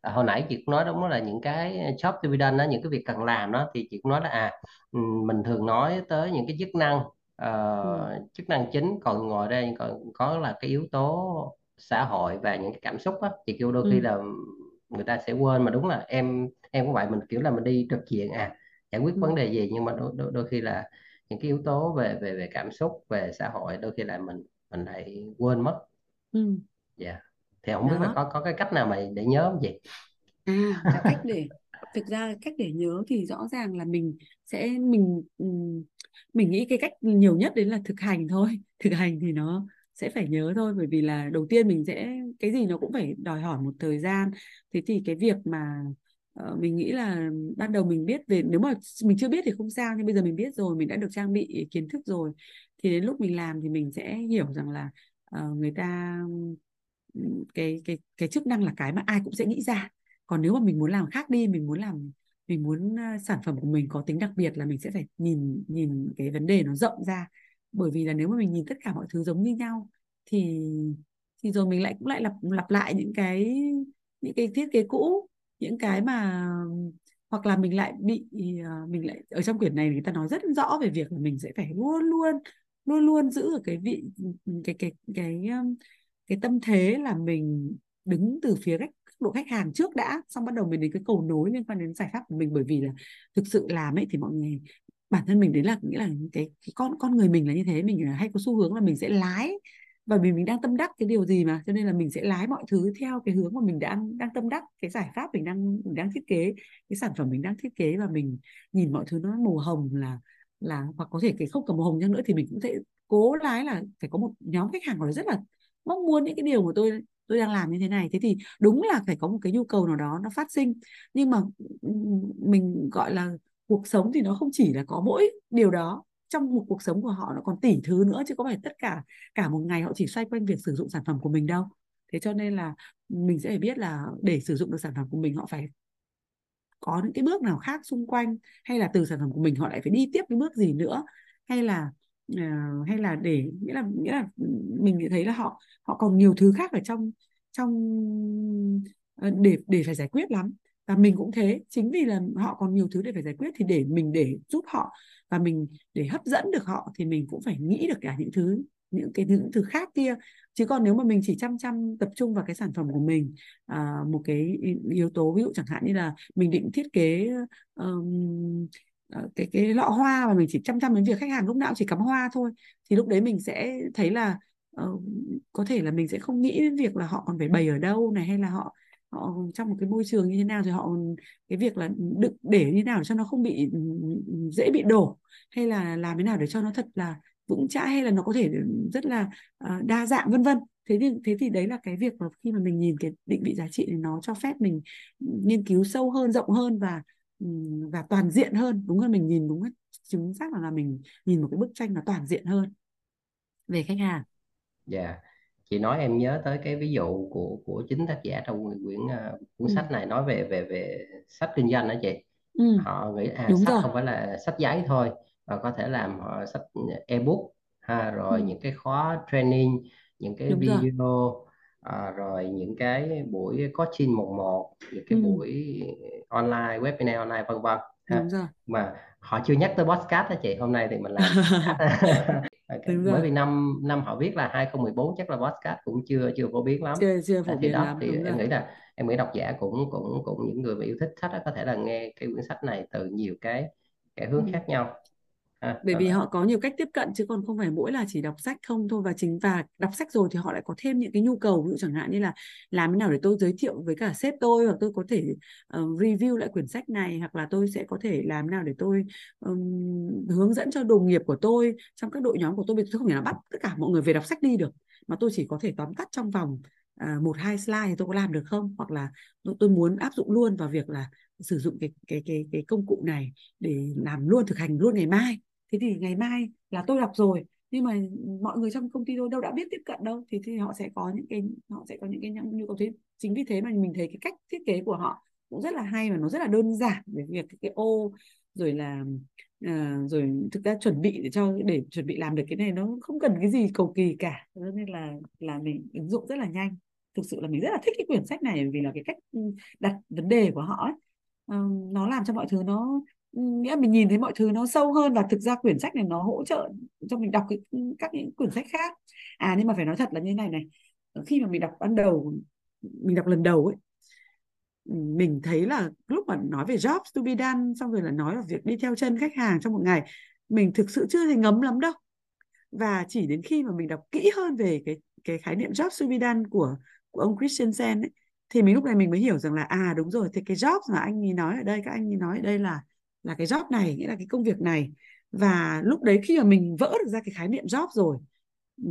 à, hồi nãy chị cũng nói đúng là những cái job to be done đó những cái việc cần làm đó thì chị cũng nói là à mình thường nói tới những cái chức năng uh, ừ. chức năng chính còn ngoài ra còn có là cái yếu tố xã hội và những cái cảm xúc á thì kiểu đôi khi là người ta sẽ quên mà đúng là em em cũng vậy mình kiểu là mình đi trực diện à giải quyết vấn đề gì nhưng mà đôi, đôi, đôi khi là những cái yếu tố về về về cảm xúc về xã hội đôi khi là mình mình lại quên mất. Ừ dạ thì không biết là đó. có có cái cách nào mà để nhớ không chị? À, cái cách để thực ra cách để nhớ thì rõ ràng là mình sẽ mình ừ, mình nghĩ cái cách nhiều nhất đến là thực hành thôi. Thực hành thì nó sẽ phải nhớ thôi bởi vì là đầu tiên mình sẽ cái gì nó cũng phải đòi hỏi một thời gian. Thế thì cái việc mà uh, mình nghĩ là ban đầu mình biết về nếu mà mình chưa biết thì không sao nhưng bây giờ mình biết rồi, mình đã được trang bị kiến thức rồi thì đến lúc mình làm thì mình sẽ hiểu rằng là uh, người ta ừ, cái cái cái chức năng là cái mà ai cũng sẽ nghĩ ra còn nếu mà mình muốn làm khác đi mình muốn làm mình muốn ờ, sản phẩm của mình có tính đặc biệt là mình sẽ phải nhìn nhìn cái vấn đề nó rộng ra. Bởi vì là nếu mà mình nhìn tất cả mọi thứ giống như nhau thì thì rồi mình lại cũng lại lặp lặp lại những cái những cái thiết kế cũ những cái mà hoặc là mình lại bị ờ, mình lại ở trong quyển này người ta nói rất rõ về việc là mình sẽ phải luôn luôn luôn luôn giữ ở cái vị cái cái cái cái, cái tâm thế là mình đứng từ phía khách độ khách hàng trước đã xong bắt đầu mình đến cái cầu nối liên quan đến giải pháp của mình. Bởi vì là thực sự làm ấy thì mọi người bản thân mình đấy là nghĩa là cái, cái con con người mình là như thế. Mình à, hay có xu hướng là mình sẽ lái. Và vì mình đang tâm đắc cái điều gì mà cho nên là mình sẽ lái mọi thứ theo cái hướng mà mình đang đang tâm đắc cái giải pháp mình đang mình đang thiết kế cái sản phẩm mình đang thiết kế. Và mình nhìn mọi thứ nó màu hồng là là hoặc có thể cái không cần màu hồng chăng nữa thì mình cũng sẽ cố lái là phải có một nhóm khách hàng họ rất là mong muốn những cái điều mà tôi tôi đang làm như thế này. Thế thì đúng là phải có một cái nhu cầu nào đó nó phát sinh. Nhưng mà ừ, mình, gọi là, cuộc sống thì nó không chỉ là có mỗi điều đó. Trong một cuộc sống của họ nó còn tỷ thứ nữa, chứ có phải tất cả cả một ngày họ chỉ xoay quanh việc sử dụng sản phẩm của mình đâu. Thế cho nên là mình sẽ phải biết là để sử dụng được sản phẩm của mình, họ phải có những cái bước nào khác xung quanh, hay là từ sản phẩm của mình họ lại phải đi tiếp cái bước gì nữa? Hay là uh, hay là để nghĩa là nghĩa là mình thấy là họ họ còn nhiều thứ khác ở trong trong uh, để để phải giải quyết lắm. Và mình cũng thế chính vì là họ còn nhiều thứ để phải giải quyết thì để mình để giúp họ và mình để hấp dẫn được họ thì mình cũng phải nghĩ được cả những thứ những cái những thứ khác kia. Chứ còn nếu mà mình chỉ chăm chăm tập trung vào cái sản phẩm của mình à, một cái ừ, yếu tố ví dụ chẳng hạn như là mình định thiết kế um, Ờ, cái cái lọ hoa mà mình chỉ chăm chăm đến việc khách hàng lúc nào chỉ cắm hoa thôi thì lúc đấy mình sẽ thấy là uh, có thể là mình sẽ không nghĩ đến việc là họ còn phải bày ở đâu này hay là họ họ trong một cái môi trường như thế nào thì họ cái việc là đựng để như nào để cho nó không bị ừ, dễ bị đổ hay là làm thế nào để cho nó thật là vững chãi hay là nó có thể rất là uh, đa dạng vân vân. Thế thì thế thì đấy là cái việc mà khi mà mình nhìn cái định vị giá trị thì nó cho phép mình nghiên cứu sâu hơn rộng hơn và và toàn diện hơn đúng hơn mình nhìn đúng chính xác là, là mình nhìn một cái bức tranh nó toàn diện hơn về khách hàng dạ yeah. chị nói em nhớ tới cái ví dụ của của chính tác giả trong quyển uh, cuốn ừ. sách này nói về về về sách kinh doanh đó chị ừ. họ nghĩ à đúng sách rồi không phải là sách giấy thôi mà có thể làm họ sách ebook ha rồi ừ. những cái khóa training những cái đúng rồi video à, rồi những cái buổi coaching một một những cái ừ. buổi online webinar online vân vân ha. Đúng rồi. Mà họ chưa nhắc tới podcast đó chị? Hôm nay thì mình làm đúng bởi vì năm năm họ viết là 2014 chắc là podcast cũng chưa chưa phổ biến lắm. Chưa chưa phổ à, thì biến đó lắm thì em rồi. nghĩ là em nghĩ độc giả cũng cũng cũng những người mà yêu thích sách đó, có thể là nghe cái quyển sách này từ nhiều cái cái hướng ừ. khác nhau bởi đó vì là họ có nhiều cách tiếp cận chứ còn không phải mỗi là chỉ đọc sách không thôi. Và chính và đọc sách rồi thì họ lại có thêm những cái nhu cầu ví dụ chẳng hạn như là làm thế nào để tôi giới thiệu với cả sếp tôi hoặc tôi có thể uh, review lại quyển sách này hoặc là tôi sẽ có thể làm nào để tôi um, hướng dẫn cho đồng nghiệp của tôi trong các đội nhóm của tôi. Tôi không thể nào bắt tất cả mọi người về đọc sách đi được mà tôi chỉ có thể tóm tắt trong vòng uh, một hai slide thì tôi có làm được không? Hoặc là tôi, tôi muốn áp dụng luôn vào việc là sử dụng cái cái cái cái công cụ này để làm luôn thực hành luôn ngày mai thế thì ngày mai là tôi đọc rồi nhưng mà mọi người trong công ty tôi đâu đã biết tiếp cận đâu thì thì họ sẽ có những cái họ sẽ có những cái nhu cầu thế. Chính vì thế mà mình thấy cái cách thiết kế của họ cũng rất là hay và nó rất là đơn giản về việc cái, cái ô rồi là à, rồi thực ra chuẩn bị để cho để chuẩn bị làm được cái này nó không cần cái gì cầu kỳ cả. Nên là là mình ứng dụng rất là nhanh. Thực sự là mình rất là thích cái quyển sách này vì là cái cách đặt vấn đề của họ ấy. Uh, nó làm cho mọi thứ nó nghĩa mình nhìn thấy mọi thứ nó sâu hơn và thực ra quyển sách này nó hỗ trợ cho mình đọc cái, các những quyển sách khác. À nhưng mà phải nói thật là như này này ờ, khi mà mình đọc ban đầu mình đọc lần đầu ấy mình thấy là lúc mà nói về jobs to be done xong rồi là nói về việc đi theo chân khách hàng trong một ngày mình thực sự chưa thấy ngấm lắm đâu. Và chỉ đến khi mà mình đọc kỹ hơn về cái cái khái niệm jobs to be done của của ông Christensen ấy thì mình lúc này mình mới hiểu rằng là à đúng rồi thì cái job mà anh ấy nói ở đây các anh ấy nói ở đây là là cái job này, nghĩa là cái công việc này. Và lúc đấy khi mà mình vỡ được ra cái khái niệm job rồi ừ,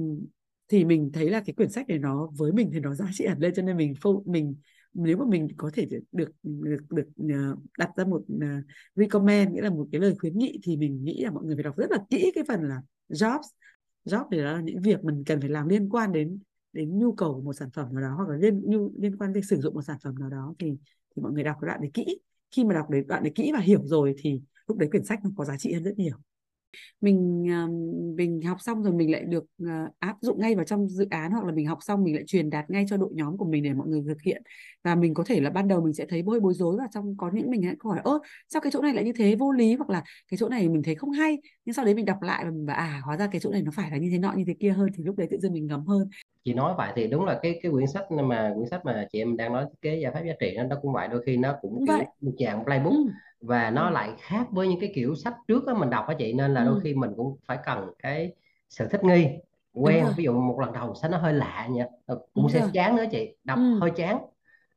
thì mình thấy là cái quyển sách này nó, với mình thì nó giá trị hẳn lên, cho nên mình mình, nếu mà mình có thể được được được ờ, đặt ra một ờ, recommend, nghĩa là một cái lời khuyến nghị, thì mình nghĩ là mọi người phải đọc rất là kỹ cái phần là jobs. Job thì đó là những việc mình cần phải làm liên quan đến đến nhu cầu của một sản phẩm nào đó, hoặc là liên liên quan đến sử dụng một sản phẩm nào đó, thì thì mọi người đọc cái đoạn này kỹ khi mà đọc đến đoạn đấy kỹ và hiểu rồi thì lúc đấy quyển sách nó có giá trị hơn rất nhiều. Mình mình học xong rồi mình lại được ờ, áp dụng ngay vào trong dự án hoặc là mình học xong mình lại truyền đạt ngay cho đội nhóm của mình để mọi người thực hiện và mình có thể là ban đầu mình sẽ thấy hơi bối rối và trong có những mình hãy hỏi ơ sao cái chỗ này lại như thế? Vô lý. Hoặc là cái chỗ này mình thấy không hay. Nhưng sau đấy mình đọc lại và mình bảo à hóa ra cái chỗ này nó phải là như thế nọ như thế kia hơn. Thì lúc đấy tự dưng mình ngấm hơn. Chị nói vậy thì đúng là cái cái quyển sách mà quyển sách mà chị em đang nói thiết kế giải pháp giá trị nó, nó cũng vậy đôi khi nó cũng kiểu dạng playbook ừ. và nó lại khác với những cái kiểu sách trước đó mình đọc á chị nên là đôi ừ. khi mình cũng phải cần cái sự thích nghi quen ví dụ một lần đầu sách nó hơi lạ nha ờ, cũng đúng sẽ rồi. chán nữa chị đọc ừ. hơi chán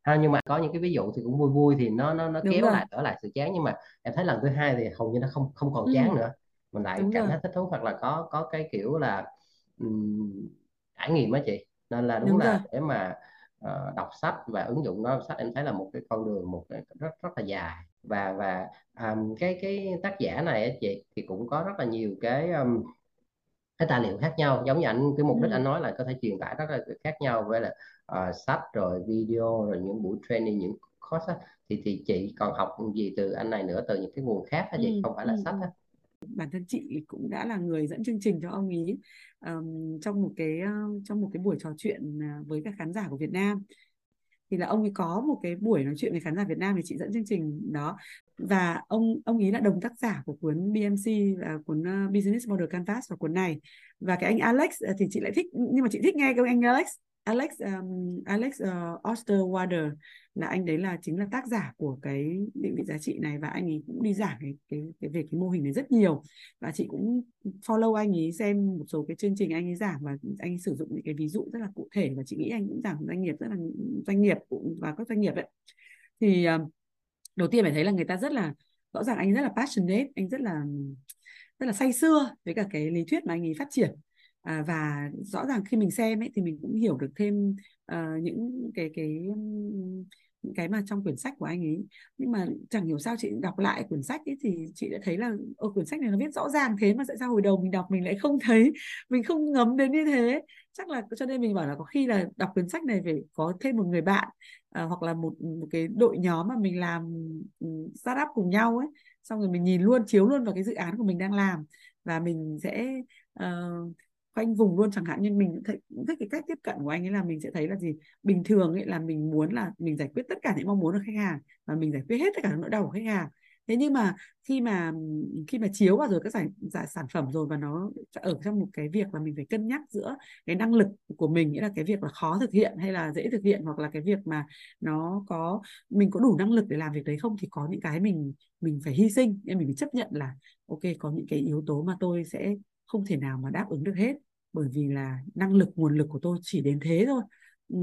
ha nhưng mà có những cái ví dụ thì cũng vui vui thì nó nó nó kéo rồi. lại đỡ lại sự chán nhưng mà em thấy lần thứ hai thì hầu như nó không không còn ừ. chán nữa mình lại đúng cảm thấy thích thú hoặc là có có cái kiểu là um, trải nghiệm á chị nên là đúng, đúng là rồi. để mà uh, đọc sách và ứng dụng nó sách em thấy là một cái con đường một cái rất rất là dài và và um, cái cái tác giả này á chị thì cũng có rất là nhiều cái um, cái tài liệu khác nhau giống như anh cái mục đích ừ. anh nói là có thể truyền tải rất là khác nhau với là uh, sách rồi video rồi những buổi training những course á, thì thì chị còn học gì từ anh này nữa từ những cái nguồn khác hả chị? Ừ. không phải là ừ. sách á bản thân chị cũng đã là người dẫn chương trình cho ông ý um, trong một cái uh, trong một cái buổi trò chuyện uh, với các khán giả của Việt Nam. Thì là ông ấy có một cái buổi nói chuyện với khán giả Việt Nam thì chị dẫn chương trình đó. Và ông ông ý là đồng tác giả của cuốn BMC và cuốn Business Model Canvas và cuốn này. Và cái anh Alex thì chị lại thích nhưng mà chị thích nghe cái anh Alex Alex um, Alex ờ, uh, Osterwader là anh đấy là chính là tác giả của cái định vị giá trị này và anh ấy cũng đi giảng cái cái, cái về cái mô hình này rất nhiều. Và chị cũng follow anh ấy xem một số cái chương trình anh ấy giảng và anh ấy sử dụng những cái ví dụ rất là cụ thể và chị nghĩ anh cũng giảng doanh nghiệp rất là doanh nghiệp cũng và các doanh nghiệp ấy. Thì um, đầu tiên phải thấy là người ta rất là rõ ràng anh rất là passionate anh rất là rất là say sưa với cả cái lý thuyết mà anh ấy phát triển à, và rõ ràng khi mình xem ấy thì mình cũng hiểu được thêm uh, những cái cái những cái mà trong quyển sách của anh ấy. Nhưng mà chẳng hiểu sao chị đọc lại quyển sách ấy thì chị đã thấy là ở quyển sách này nó viết rõ ràng thế mà tại sao hồi đầu mình đọc mình lại không thấy mình không ngấm đến như thế. Chắc là cho nên mình bảo là có khi là đọc quyển sách này phải có thêm một người bạn à, hoặc là một một cái đội nhóm mà mình làm startup cùng nhau ấy. Xong rồi mình nhìn luôn chiếu luôn vào cái dự án của mình đang làm. Và mình sẽ uh, khoanh vùng luôn chẳng hạn như mình thấy thích cái cách tiếp cận của anh ấy là mình sẽ thấy là gì? Bình thường ấy là mình muốn là mình giải quyết tất cả những mong muốn của khách hàng và mình giải quyết hết tất cả những nỗi đau của khách hàng. Thế nhưng mà khi mà khi mà chiếu vào rồi các sản, dạ, sản phẩm rồi và nó ở trong một cái việc là mình phải cân nhắc giữa cái năng lực của mình nghĩa là cái việc là khó thực hiện hay là dễ thực hiện hoặc là cái việc mà nó có mình có đủ năng lực để làm việc đấy không thì có những cái mình mình phải hy sinh. Nên mình phải chấp nhận là ok có những cái yếu tố mà tôi sẽ không thể nào mà đáp ứng được hết bởi vì là năng lực nguồn lực của tôi chỉ đến thế thôi. Ừ,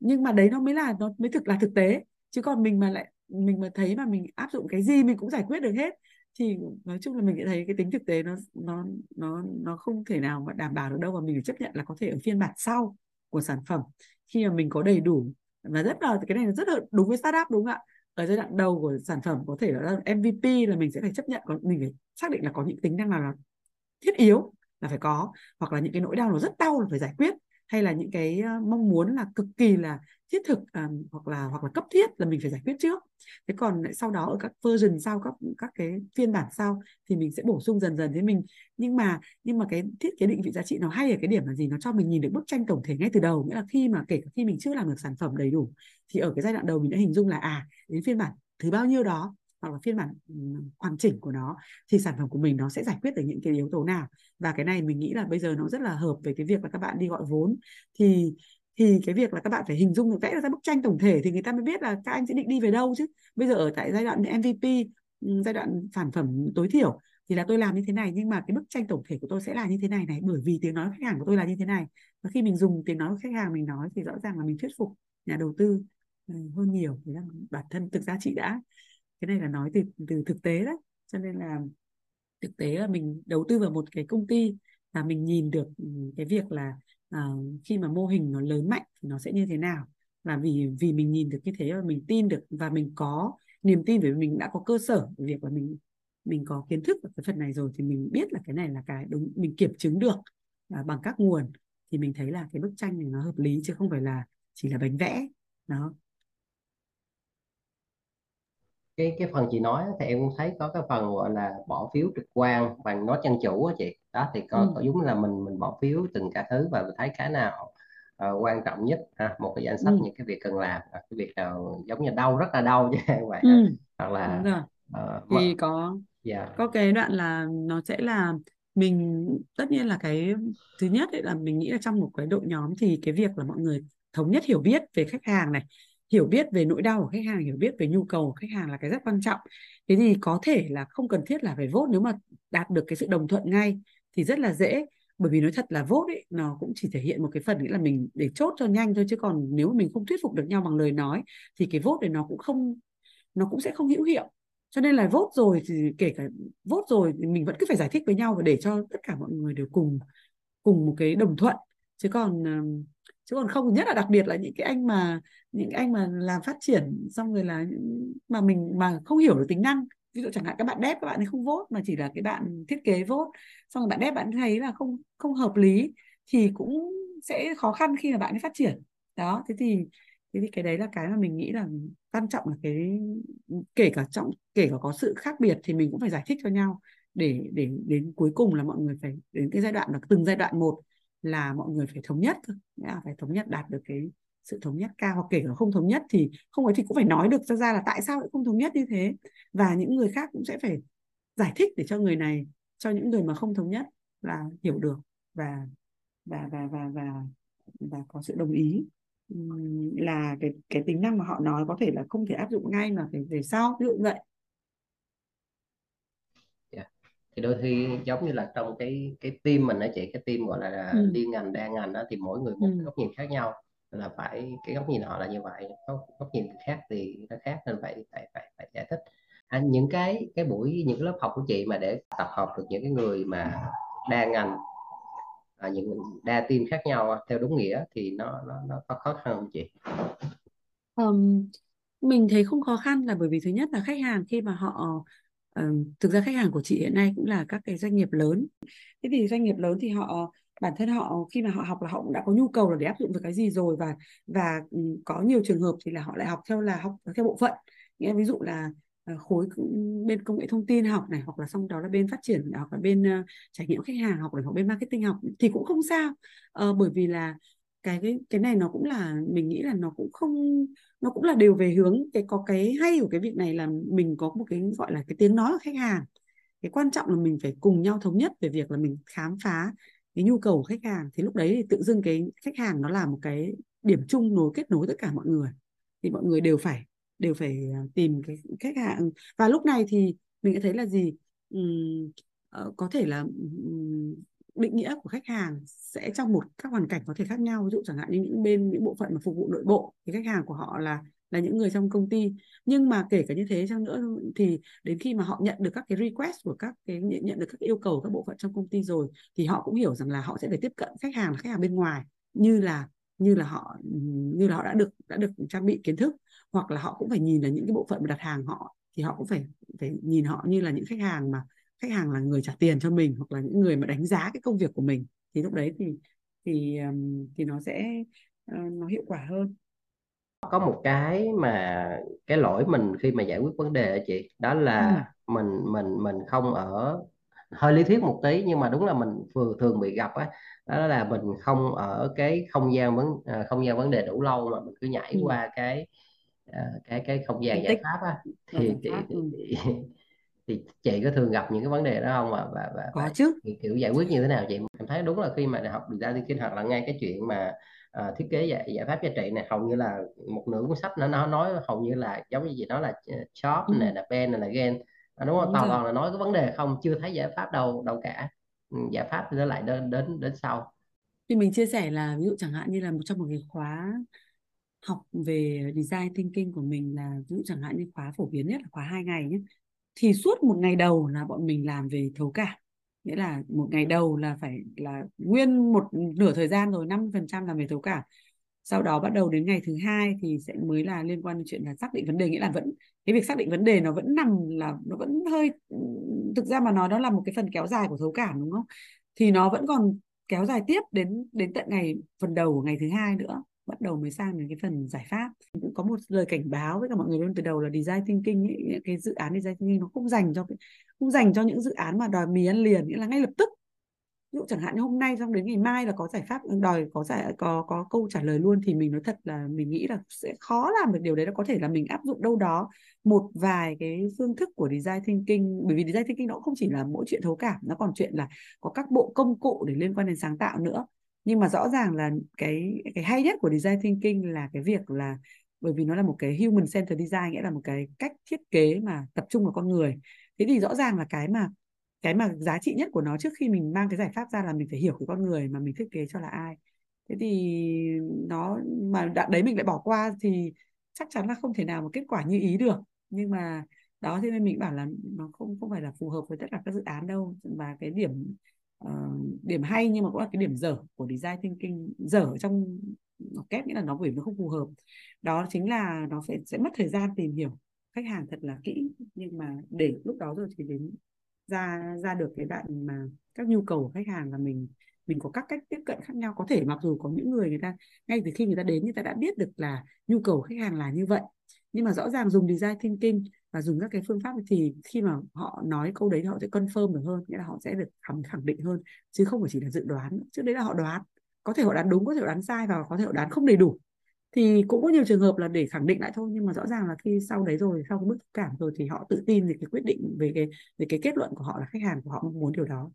nhưng mà đấy nó mới là nó mới thực là thực tế. Chứ còn mình mà lại mình mà thấy mà mình áp dụng cái gì mình cũng giải quyết được hết. Thì nói chung là mình thấy cái tính thực tế nó nó nó nó không thể nào mà đảm bảo được đâu. Và mình phải chấp nhận là có thể ở phiên bản sau của sản phẩm. Khi mà mình có đầy đủ và rất là cái này rất là đúng với startup đúng không ạ? Ở giai đoạn đầu của sản phẩm có thể là MVP là mình sẽ phải chấp nhận mình phải xác định là có những tính năng nào là thiết yếu là phải có. Hoặc là những cái nỗi đau nó rất đau là phải giải quyết. Hay là những cái ờ, mong muốn là cực kỳ là thiết thực um, hoặc là hoặc là cấp thiết là mình phải giải quyết trước. Thế còn lại sau đó ở các version sau các các cái phiên bản sau thì mình sẽ bổ sung dần dần. Thế mình nhưng mà nhưng mà cái thiết kế định vị giá trị nó hay ở cái điểm là gì? Nó cho mình nhìn được bức tranh tổng thể ngay từ đầu. Nghĩa là khi mà kể cả khi mình chưa làm được sản phẩm đầy đủ thì ở cái giai đoạn đầu mình đã hình dung là à đến phiên bản thứ bao nhiêu đó hoặc là phiên bản ừ, hoàn chỉnh của nó, thì sản phẩm của mình nó sẽ giải quyết được những cái yếu tố nào. Và cái này mình nghĩ là bây giờ nó rất là hợp với cái việc là các bạn đi gọi vốn. Thì thì cái việc là các bạn phải hình dung được vẽ ra bức tranh tổng thể thì người ta mới biết là các anh sẽ định đi về đâu chứ. Bây giờ ở tại giai đoạn MVP ừ, giai đoạn sản phẩm tối thiểu thì là tôi làm như thế này, nhưng mà cái bức tranh tổng thể của tôi sẽ là như thế này này, bởi vì tiếng nói khách hàng của tôi là như thế này. Và khi mình dùng tiếng nói của khách hàng mình nói thì rõ ràng là mình thuyết phục nhà đầu tư ừ, hơn nhiều thì là bản thân thực ra chị đã cái này là nói từ từ thực tế đấy. Cho nên là thực tế là mình đầu tư vào một cái công ty và mình nhìn được ừ, cái việc là uh, khi mà mô hình nó lớn mạnh thì nó sẽ như thế nào. Là vì vì mình nhìn được như thế và mình tin được và mình có niềm tin bởi vì mình đã có cơ sở về việc là mình mình có kiến thức ở cái phần này rồi thì mình biết là cái này là cái đúng mình kiểm chứng được uh, bằng các nguồn thì mình thấy là cái bức tranh này nó hợp lý chứ không phải là chỉ là bánh vẽ. Đó cái cái phần chị nói thì em cũng thấy có cái phần gọi là bỏ phiếu trực quan bằng nói chân chủ á chị đó thì có, ừ. có giống là mình mình bỏ phiếu từng cả thứ và mình thấy cái nào uh, quan trọng nhất ha một cái danh sách ừ. những cái việc cần làm cái việc nào giống như đau rất là đau chứ không vậy ừ. hoặc là Đúng uh, thì có yeah. có cái đoạn là nó sẽ là mình tất nhiên là cái thứ nhất ấy là mình nghĩ là trong một cái đội nhóm thì cái việc là mọi người thống nhất hiểu biết về khách hàng này hiểu biết về nỗi đau của khách hàng, hiểu biết về nhu cầu của khách hàng là cái rất quan trọng. Thế thì có thể là không cần thiết là phải vote, nếu mà đạt được cái sự đồng thuận ngay thì rất là dễ. Bởi vì nói thật là vote ấy, nó cũng chỉ thể hiện một cái phần nghĩa là mình để chốt cho nhanh thôi, chứ còn nếu mà mình không thuyết phục được nhau bằng lời nói thì cái vote này nó cũng không, nó cũng sẽ không hữu hiệu. Cho nên là vote rồi thì kể cả vote rồi thì mình vẫn cứ phải giải thích với nhau và để cho tất cả mọi người đều cùng cùng một cái đồng thuận. Chứ còn ờ, chứ còn không, nhất là đặc biệt là những cái anh mà, những anh mà làm phát triển, xong rồi là mà mình mà không hiểu được tính năng. Ví dụ chẳng hạn các bạn đép các bạn ấy không vốt mà chỉ là cái bạn thiết kế vốt xong rồi bạn đép bạn thấy là không không hợp lý, thì cũng sẽ khó khăn khi mà bạn ấy phát triển. Đó, thế thì thế thì cái đấy là cái mà mình nghĩ là quan trọng là cái, kể cả trọng kể cả có sự khác biệt thì mình cũng phải giải thích cho nhau để để đến cuối cùng là mọi người phải đến cái giai đoạn, là từng giai đoạn một là mọi người phải thống nhất thôi. Phải thống nhất, đạt được cái sự thống nhất cao, hoặc kể cả không thống nhất thì không ấy thì cũng phải nói được ra ra là tại sao lại không thống nhất như thế. Và những người khác cũng sẽ phải giải thích để cho người này, cho những người mà không thống nhất là hiểu được và và và và và và có sự đồng ý. Là cái cái tính năng mà họ nói có thể là không thể áp dụng ngay mà phải về sau. Ví dụ vậy thì đôi khi giống như là trong cái cái team mình đó chị cái team gọi là ừ. liên ngành đa ngành đó thì mỗi người một ừ. góc nhìn khác nhau là phải cái góc nhìn họ là như vậy góc, góc nhìn khác thì nó khác nên phải phải phải, phải giải thích à, những cái cái buổi những cái lớp học của chị mà để tập hợp được những cái người mà đa ngành à, những đa team khác nhau theo đúng nghĩa thì nó nó nó có khó khăn không chị? Um, mình thấy không khó khăn là bởi vì thứ nhất là khách hàng khi mà họ Ờ, thực ra khách hàng của chị hiện nay cũng là các cái doanh nghiệp lớn. Thế thì doanh nghiệp lớn thì họ bản thân họ khi mà họ học là họ cũng đã có nhu cầu là để áp dụng được cái gì rồi và và ừ, có nhiều trường hợp thì là họ lại học theo là học theo bộ phận. Nghĩa ví dụ là ờ, khối bên công nghệ thông tin học này hoặc là xong đó là bên phát triển hoặc là bên uh, trải nghiệm khách hàng học hoặc bên marketing học thì cũng không sao. Uh, bởi vì là cái cái này nó cũng là mình nghĩ là nó cũng không nó cũng là đều về hướng. Cái có cái hay của cái việc này là mình có một cái gọi là cái tiếng nói của khách hàng. Cái quan trọng là mình phải cùng nhau thống nhất về việc là mình khám phá cái nhu cầu của khách hàng. Thì lúc đấy thì tự dưng cái khách hàng nó là một cái điểm chung nối kết nối tất cả mọi người. Thì mọi người đều phải đều phải à, tìm cái khách hàng. Và lúc này thì mình thấy là gì? Uhm, có thể là định nghĩa của khách hàng sẽ trong một, các hoàn cảnh có thể khác nhau. Ví dụ chẳng hạn như những bên, những bộ phận mà phục vụ nội bộ thì khách hàng của họ là là những người trong công ty. Nhưng mà kể cả như thế chăng nữa thì đến khi mà họ nhận được các cái request của các cái, nhận được các yêu cầu các bộ phận trong công ty rồi thì họ cũng hiểu rằng là họ sẽ phải tiếp cận khách hàng là khách hàng bên ngoài. Như là như là họ, như là họ đã được đã được trang bị kiến thức hoặc là họ cũng phải nhìn là những cái bộ phận mà đặt hàng họ thì họ cũng phải phải nhìn họ như là những khách hàng mà khách hàng là người trả tiền cho mình hoặc là những người mà đánh giá cái công việc của mình thì lúc đấy thì thì thì nó sẽ ờ, nó hiệu quả hơn có một cái mà cái lỗi mình khi mà giải quyết vấn đề chị đó là ừ. mình mình mình không ở hơi lý thuyết một tí nhưng mà đúng là mình vừa thường bị gặp á đó. đó là mình không ở cái không gian vấn à, không gian vấn đề đủ lâu mà mình cứ nhảy ừ. qua cái uh, cái cái không gian giải pháp á thì, thì, thì, thì chị có thường gặp những cái vấn đề đó không và và, và có chứ. kiểu, kiểu giải quyết như thế nào chị? Em thấy đúng là khi mà học design thinking hoặc là ngay cái chuyện mà uh, thiết kế giải, giải pháp giá trị này hầu như là một nửa cuốn sách nó nó nói hầu như là giống như gì đó là chop ừ. này là pen này là gen. À, đúng không? Đúng toàn toàn là nói cái vấn đề không? Chưa thấy giải pháp đâu đâu cả. Ừ, giải pháp thì nó lại đến đến đến sau. Thì mình chia sẻ là ví dụ chẳng hạn như là một trong một cái khóa học về design thinking của mình là ví dụ chẳng hạn như khóa phổ biến nhất là khóa hai ngày nhé thì suốt một ngày đầu là bọn mình làm về thấu cảm. Nghĩa là một ngày đầu là phải là nguyên một nửa thời gian rồi 50% là về thấu cảm. Sau đó bắt đầu đến ngày thứ hai thì sẽ mới là liên quan đến chuyện là xác định vấn đề. Nghĩa là vẫn, cái việc xác định vấn đề nó vẫn nằm là, nó vẫn hơi, thực ra mà nói đó là một cái phần kéo dài của thấu cảm, đúng không? Thì nó vẫn còn kéo dài tiếp đến đến tận ngày phần đầu của ngày thứ hai nữa bắt đầu mới sang đến cái phần giải pháp. Cũng có một lời cảnh báo với cả mọi người luôn từ đầu là design thinking ấy, cái dự án design thinking nó không dành cho không dành cho những dự án mà đòi mì ăn liền nghĩa là ngay lập tức. Ví dụ chẳng hạn như hôm nay xong đến ngày mai là có giải pháp đòi có giải có có câu trả lời luôn thì mình nói thật là mình nghĩ là sẽ khó làm được điều đấy. Nó có thể là mình áp dụng đâu đó một vài cái phương thức của design thinking bởi vì design thinking nó không chỉ là mỗi chuyện thấu cảm nó còn chuyện là có các bộ công cụ để liên quan đến sáng tạo nữa nhưng mà rõ ràng là cái cái hay nhất của design thinking là cái việc là, bởi vì nó là một cái human centered design, nghĩa là một cái cách thiết kế mà tập trung vào con người. Thế thì rõ ràng là cái mà cái mà giá trị nhất của nó trước khi mình mang cái giải pháp ra là mình phải hiểu cái con người mà mình thiết kế cho là ai. Thế thì nó, mà đã, đấy mình lại bỏ qua thì chắc chắn là không thể nào mà kết quả như ý được. Nhưng mà đó, thế nên mình bảo là nó không không phải là phù hợp với tất cả các dự án đâu. Và cái điểm uh, điểm hay nhưng mà cũng là cái điểm dở của design thinking. Dở trong kép nghĩa là nó bởi nó không phù hợp. Đó chính là nó sẽ sẽ mất thời gian tìm hiểu. Khách hàng thật là kỹ nhưng mà để lúc đó rồi thì đến ra ra được cái đoạn mà các nhu cầu của khách hàng là mình mình có các cách tiếp cận khác nhau. Có thể mặc dù có những người người ta ngay từ khi người ta đến người ta đã biết được là nhu cầu khách hàng là như vậy. Nhưng mà rõ ràng dùng design thinking và dùng các cái phương pháp thì khi mà họ nói câu đấy thì họ sẽ confirm được hơn nghĩa là họ sẽ được khẳng khẳng định hơn chứ không phải chỉ là dự đoán. Trước đấy là họ đoán có thể họ đoán đúng có thể họ đoán sai và có thể họ đoán không đầy đủ. Thì cũng có nhiều trường hợp là để khẳng định lại thôi nhưng mà rõ ràng là khi sau đấy rồi sau cái bước cảm rồi thì họ tự tin về cái quyết định về cái về cái kết luận của họ là khách hàng của họ mong muốn điều đó.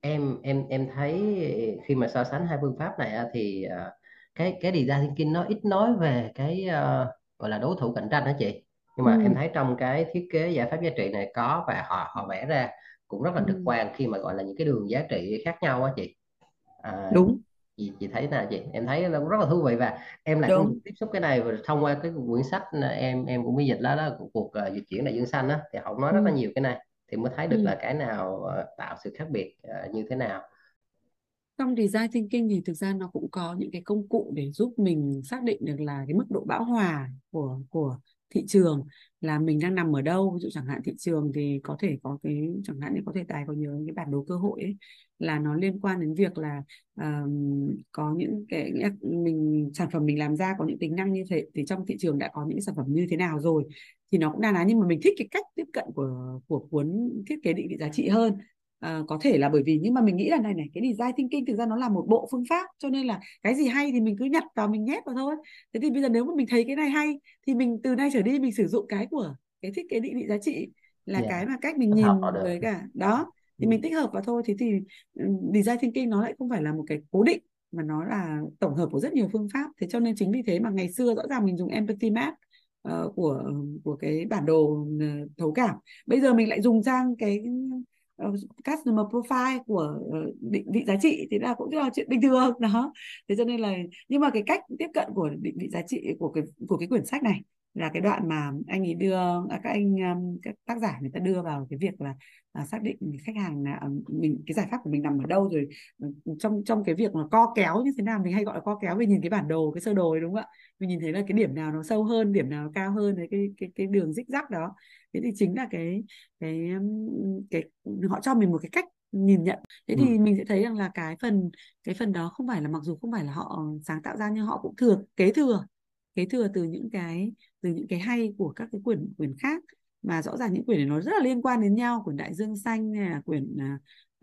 Em em em thấy khi mà so sánh hai phương pháp này thì à, cái cái design thinking nó ít nói về cái uh, gọi là đối thủ cạnh tranh đó chị? Nhưng mà ừ. em thấy trong cái thiết kế giải pháp giá trị này có và họ họ vẽ ra cũng rất là trực ừ. quan khi mà gọi là những cái đường giá trị khác nhau á chị à, đúng chị chị thấy nào chị em thấy nó rất là thú vị và em lại cũng tiếp xúc cái này và thông qua cái quyển sách em em cũng mới dịch đó đó cuộc uh, dịch chuyển đại dương xanh đó thì họ nói rất ừ. là nhiều cái này thì mới thấy được ừ. là cái nào uh, tạo sự khác biệt uh, như thế nào trong design thinking thì thực ra nó cũng có những cái công cụ để giúp mình xác định được là cái mức độ bão hòa của của thị trường là mình đang nằm ở đâu? Ví dụ chẳng hạn thị trường thì có thể có cái chẳng hạn thì có thể tài có nhớ cái bản đồ cơ hội ấy, là nó liên quan đến việc là um, có những cái mình sản phẩm mình làm ra có những tính năng như thế thì trong thị trường đã có những sản phẩm như thế nào rồi thì nó cũng đa lá nhưng mà mình thích cái cách tiếp cận của của cuốn thiết kế định vị giá trị hơn à, có thể là bởi vì nhưng mà mình nghĩ là này này cái design thinking thực ra nó là một bộ phương pháp cho nên là cái gì hay thì mình cứ nhặt vào mình nhét vào thôi thế thì bây giờ nếu mà mình thấy cái này hay thì mình từ nay trở đi mình sử dụng cái của cái thiết kế định vị giá trị là yeah. Dạ. cái mà cách mình nhìn với cả đó thì mình ừ. tích hợp vào thôi thì thì ừ, design thinking nó lại không phải là một cái cố định mà nó là tổng hợp của rất nhiều phương pháp thế cho nên chính vì thế mà ngày xưa rõ ràng mình dùng empathy map uh, của của cái bản đồ uh, thấu cảm bây giờ mình lại dùng sang cái Ờ, customer profile của ờ, định, vị giá trị thì là cũng là chuyện bình thường, đó. Thế cho nên là, nhưng mà cái cách tiếp cận của định vị giá trị của cái của cái quyển sách này là cái đoạn mà anh ấy đưa à, các anh um, các tác giả người ta đưa vào cái việc là à, xác định khách hàng là mình cái giải pháp của mình nằm ở đâu rồi ừ, trong trong cái việc mà co kéo như thế nào mình hay gọi là co kéo về nhìn cái bản đồ cái sơ đồ ấy đúng không ạ? Mình nhìn thấy là cái điểm nào nó sâu hơn điểm nào nó cao hơn đấy cái cái cái đường rích rắc đó. Thế thì chính là cái cái cái họ cho mình một cái cách nhìn nhận. Thế thì ừ. mình sẽ thấy rằng là cái phần cái phần đó không phải là mặc dù không phải là họ sáng tạo ra nhưng họ cũng thừa kế thừa kế thừa từ những cái từ những cái hay của các cái quyển quyển khác. Mà rõ ràng những quyển này nó rất là liên quan đến nhau. Quyển đại dương xanh hay là quyển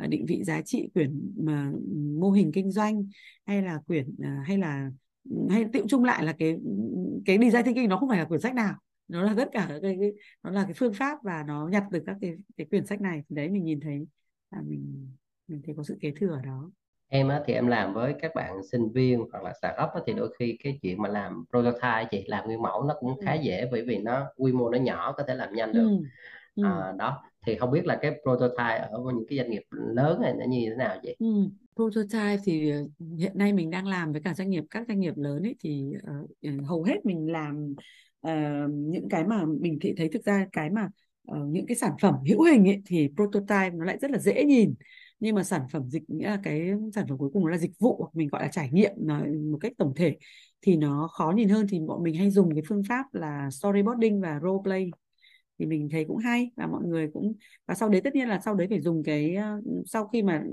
uh, định vị giá trị quyển mà mô hình kinh doanh hay là quyển uh, hay là hay tiệu chung lại là cái cái design thinking nó không phải là quyển sách nào. Nó là tất cả cái, cái nó là cái phương pháp và nó nhặt từ các cái cái quyển sách này. Thì đấy mình nhìn thấy là mình mình thấy có sự kế thừa ở đó em á, thì em làm với các bạn sinh viên hoặc là startup á, thì đôi khi cái chuyện mà làm prototype chị làm nguyên mẫu nó cũng khá ừ. dễ bởi vì nó quy mô nó nhỏ có thể làm nhanh được. ừ. Ừ à, đó thì không biết là cái prototype ở những cái doanh nghiệp lớn này nó như thế nào vậy? Ừ. Prototype thì ờ, hiện nay mình đang làm với cả doanh nghiệp các doanh nghiệp lớn ấy thì ừ, hầu hết mình làm ờ, những cái mà mình thấy thực ra cái mà ờ, những cái sản phẩm hữu hình ấy thì prototype nó lại rất là dễ nhìn nhưng mà sản phẩm dịch, nghĩa là cái sản phẩm cuối cùng nó là dịch vụ hoặc mình gọi là trải nghiệm một cách tổng thể, thì nó khó nhìn hơn. Thì bọn mình hay dùng cái phương pháp là storyboarding và role play thì mình thấy cũng hay và mọi người cũng, và sau đấy tất nhiên là sau đấy phải dùng cái ờ, sau khi mà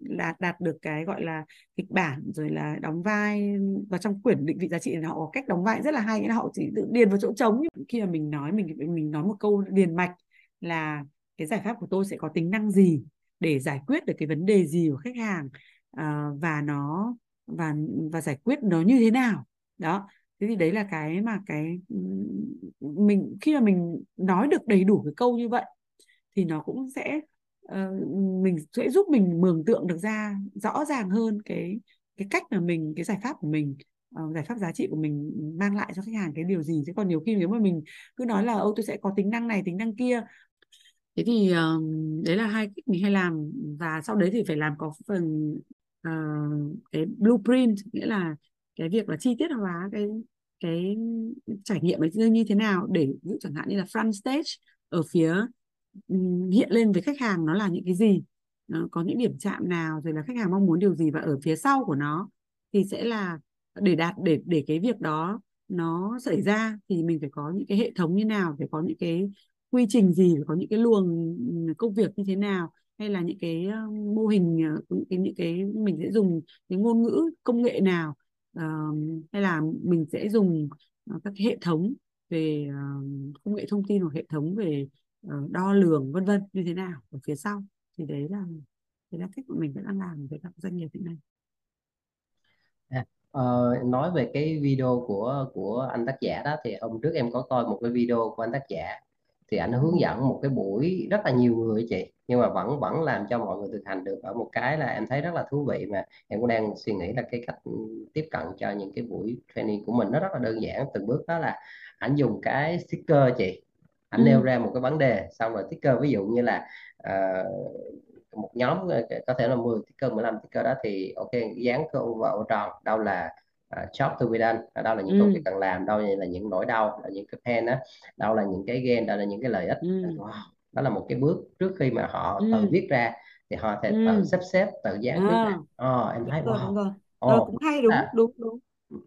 đạt đạt được cái gọi là kịch bản rồi là đóng vai, và trong quyển định vị giá trị họ có cách đóng vai rất là hay, nghĩa là họ chỉ tự điền vào chỗ trống. Khi mà mình nói, mình mình nói một câu điền mạch là cái giải pháp của tôi sẽ có tính năng gì để giải quyết được cái vấn đề gì của khách hàng ờ, và nó và và giải quyết nó như thế nào. Đó thế thì đấy là cái mà cái mình khi mà mình nói được đầy đủ cái câu như vậy thì nó cũng sẽ uh, mình sẽ giúp mình mường tượng được ra rõ ràng hơn cái cái cách mà mình cái giải pháp của mình uh, giải pháp giá trị của mình mang lại cho khách hàng cái điều gì. Chứ còn nhiều khi nếu mà mình cứ nói là ô tôi sẽ có tính năng này tính năng kia thế thì uh, đấy là hai cách mình hay làm và sau đấy thì phải làm có phần uh, cái blueprint nghĩa là cái việc là chi tiết hóa cái cái trải nghiệm ấy như thế nào để ví dụ chẳng hạn như là front stage ở phía hiện lên với khách hàng nó là những cái gì nó có những điểm chạm nào rồi là khách hàng mong muốn điều gì và ở phía sau của nó thì sẽ là để đạt để để cái việc đó nó xảy ra thì mình phải có những cái hệ thống như nào phải có những cái quy trình gì có những cái luồng công việc như thế nào? Hay là những cái ờ, mô hình ờ, những cái những cái mình sẽ dùng cái ngôn ngữ công nghệ nào uh, hay là mình sẽ dùng uh, các hệ thống về uh, công nghệ thông tin hoặc hệ thống về uh, đo lường vân vân như thế nào ở phía sau? Thì đấy là đấy là cách của mình vẫn đang làm với các doanh nghiệp hiện nay. À, nói về cái video của của anh tác giả đó thì hôm trước em có coi một cái video của anh tác giả thì anh hướng dẫn một cái buổi rất là nhiều người chị. Nhưng mà vẫn vẫn làm cho mọi người thực hành được ở một cái là em thấy rất là thú vị mà em cũng đang suy nghĩ là cái cách tiếp cận cho những cái buổi training của mình nó rất là đơn giản. Từng bước đó là anh dùng cái sticker chị. Anh nêu ừ. ra một cái vấn đề xong rồi sticker ví dụ như là uh, một nhóm có thể là 10 sticker 15 sticker đó thì ok dán câu vào tròn. Đâu là job to be done đâu là những công việc ừ. cần làm đâu là những nỗi đau là những cái pain đó đâu là những cái gain đâu là những cái lợi ích ừ. wow. đó là một cái bước trước khi mà họ ừ. tự viết ra thì họ sẽ tự sắp xếp tự dán viết ra à, oh, em thấy wow ờ, oh, cũng hay đúng à, đúng đúng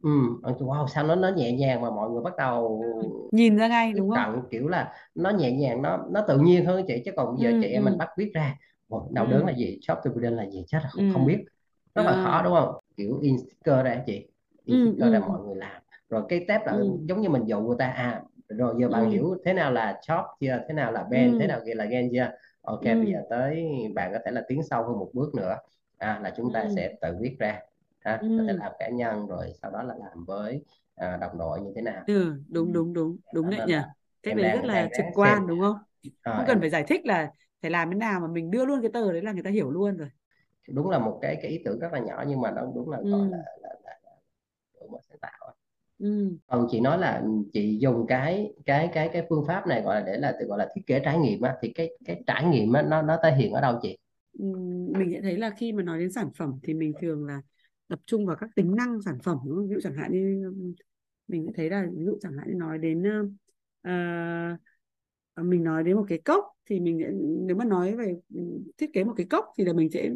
ừ, wow sao nó nó nhẹ nhàng mà mọi người bắt đầu ừ. nhìn ra ngay đúng không cận kiểu là nó nhẹ nhàng nó nó tự nhiên hơn chị chứ còn bây giờ chị ừ. em mình ừ. bắt viết ra Ồ, đau đớn là gì shop to là gì chết là không không biết rất là à. khó đúng không kiểu in sticker ra chị in ừ. ra ừ. mọi người làm rồi cái tép là ừ. giống như mình dụ người ta à rồi giờ bạn ừ. hiểu thế nào là shop chưa thế nào là thế ừ. nào kia là gen chưa ok bây ừ. giờ tới bạn có thể là tiến sâu hơn một bước nữa à, là chúng ta ừ. sẽ tự viết ra ha có thể ừ. làm cá nhân rồi sau đó là làm với à, đồng đội như thế nào ừ. ừ. đúng đúng đúng đúng Đó đấy nhỉ em đấy rất là trực ráng xem quan đúng không à, không cần em phải giải thích là phải làm thế nào mà mình đưa luôn cái tờ đấy là người ta hiểu luôn rồi đúng là một cái cái ý tưởng rất là nhỏ nhưng mà nó đúng là gọi là ừ. là, là, là đổi mới sáng còn chị nói là chị dùng cái cái cái cái phương pháp này gọi là để là tự gọi là thiết kế trải nghiệm á thì cái cái trải nghiệm á nó nó thể hiện ở đâu chị? Mình sẽ thấy là khi mà nói đến sản phẩm thì mình thường là tập trung vào các tính năng sản phẩm đúng không? ví dụ chẳng hạn như mình sẽ thấy là ví dụ chẳng hạn như nói đến uh, mình nói đến một cái cốc thì mình sẽ, nếu mà nói về thiết kế một cái cốc thì là mình sẽ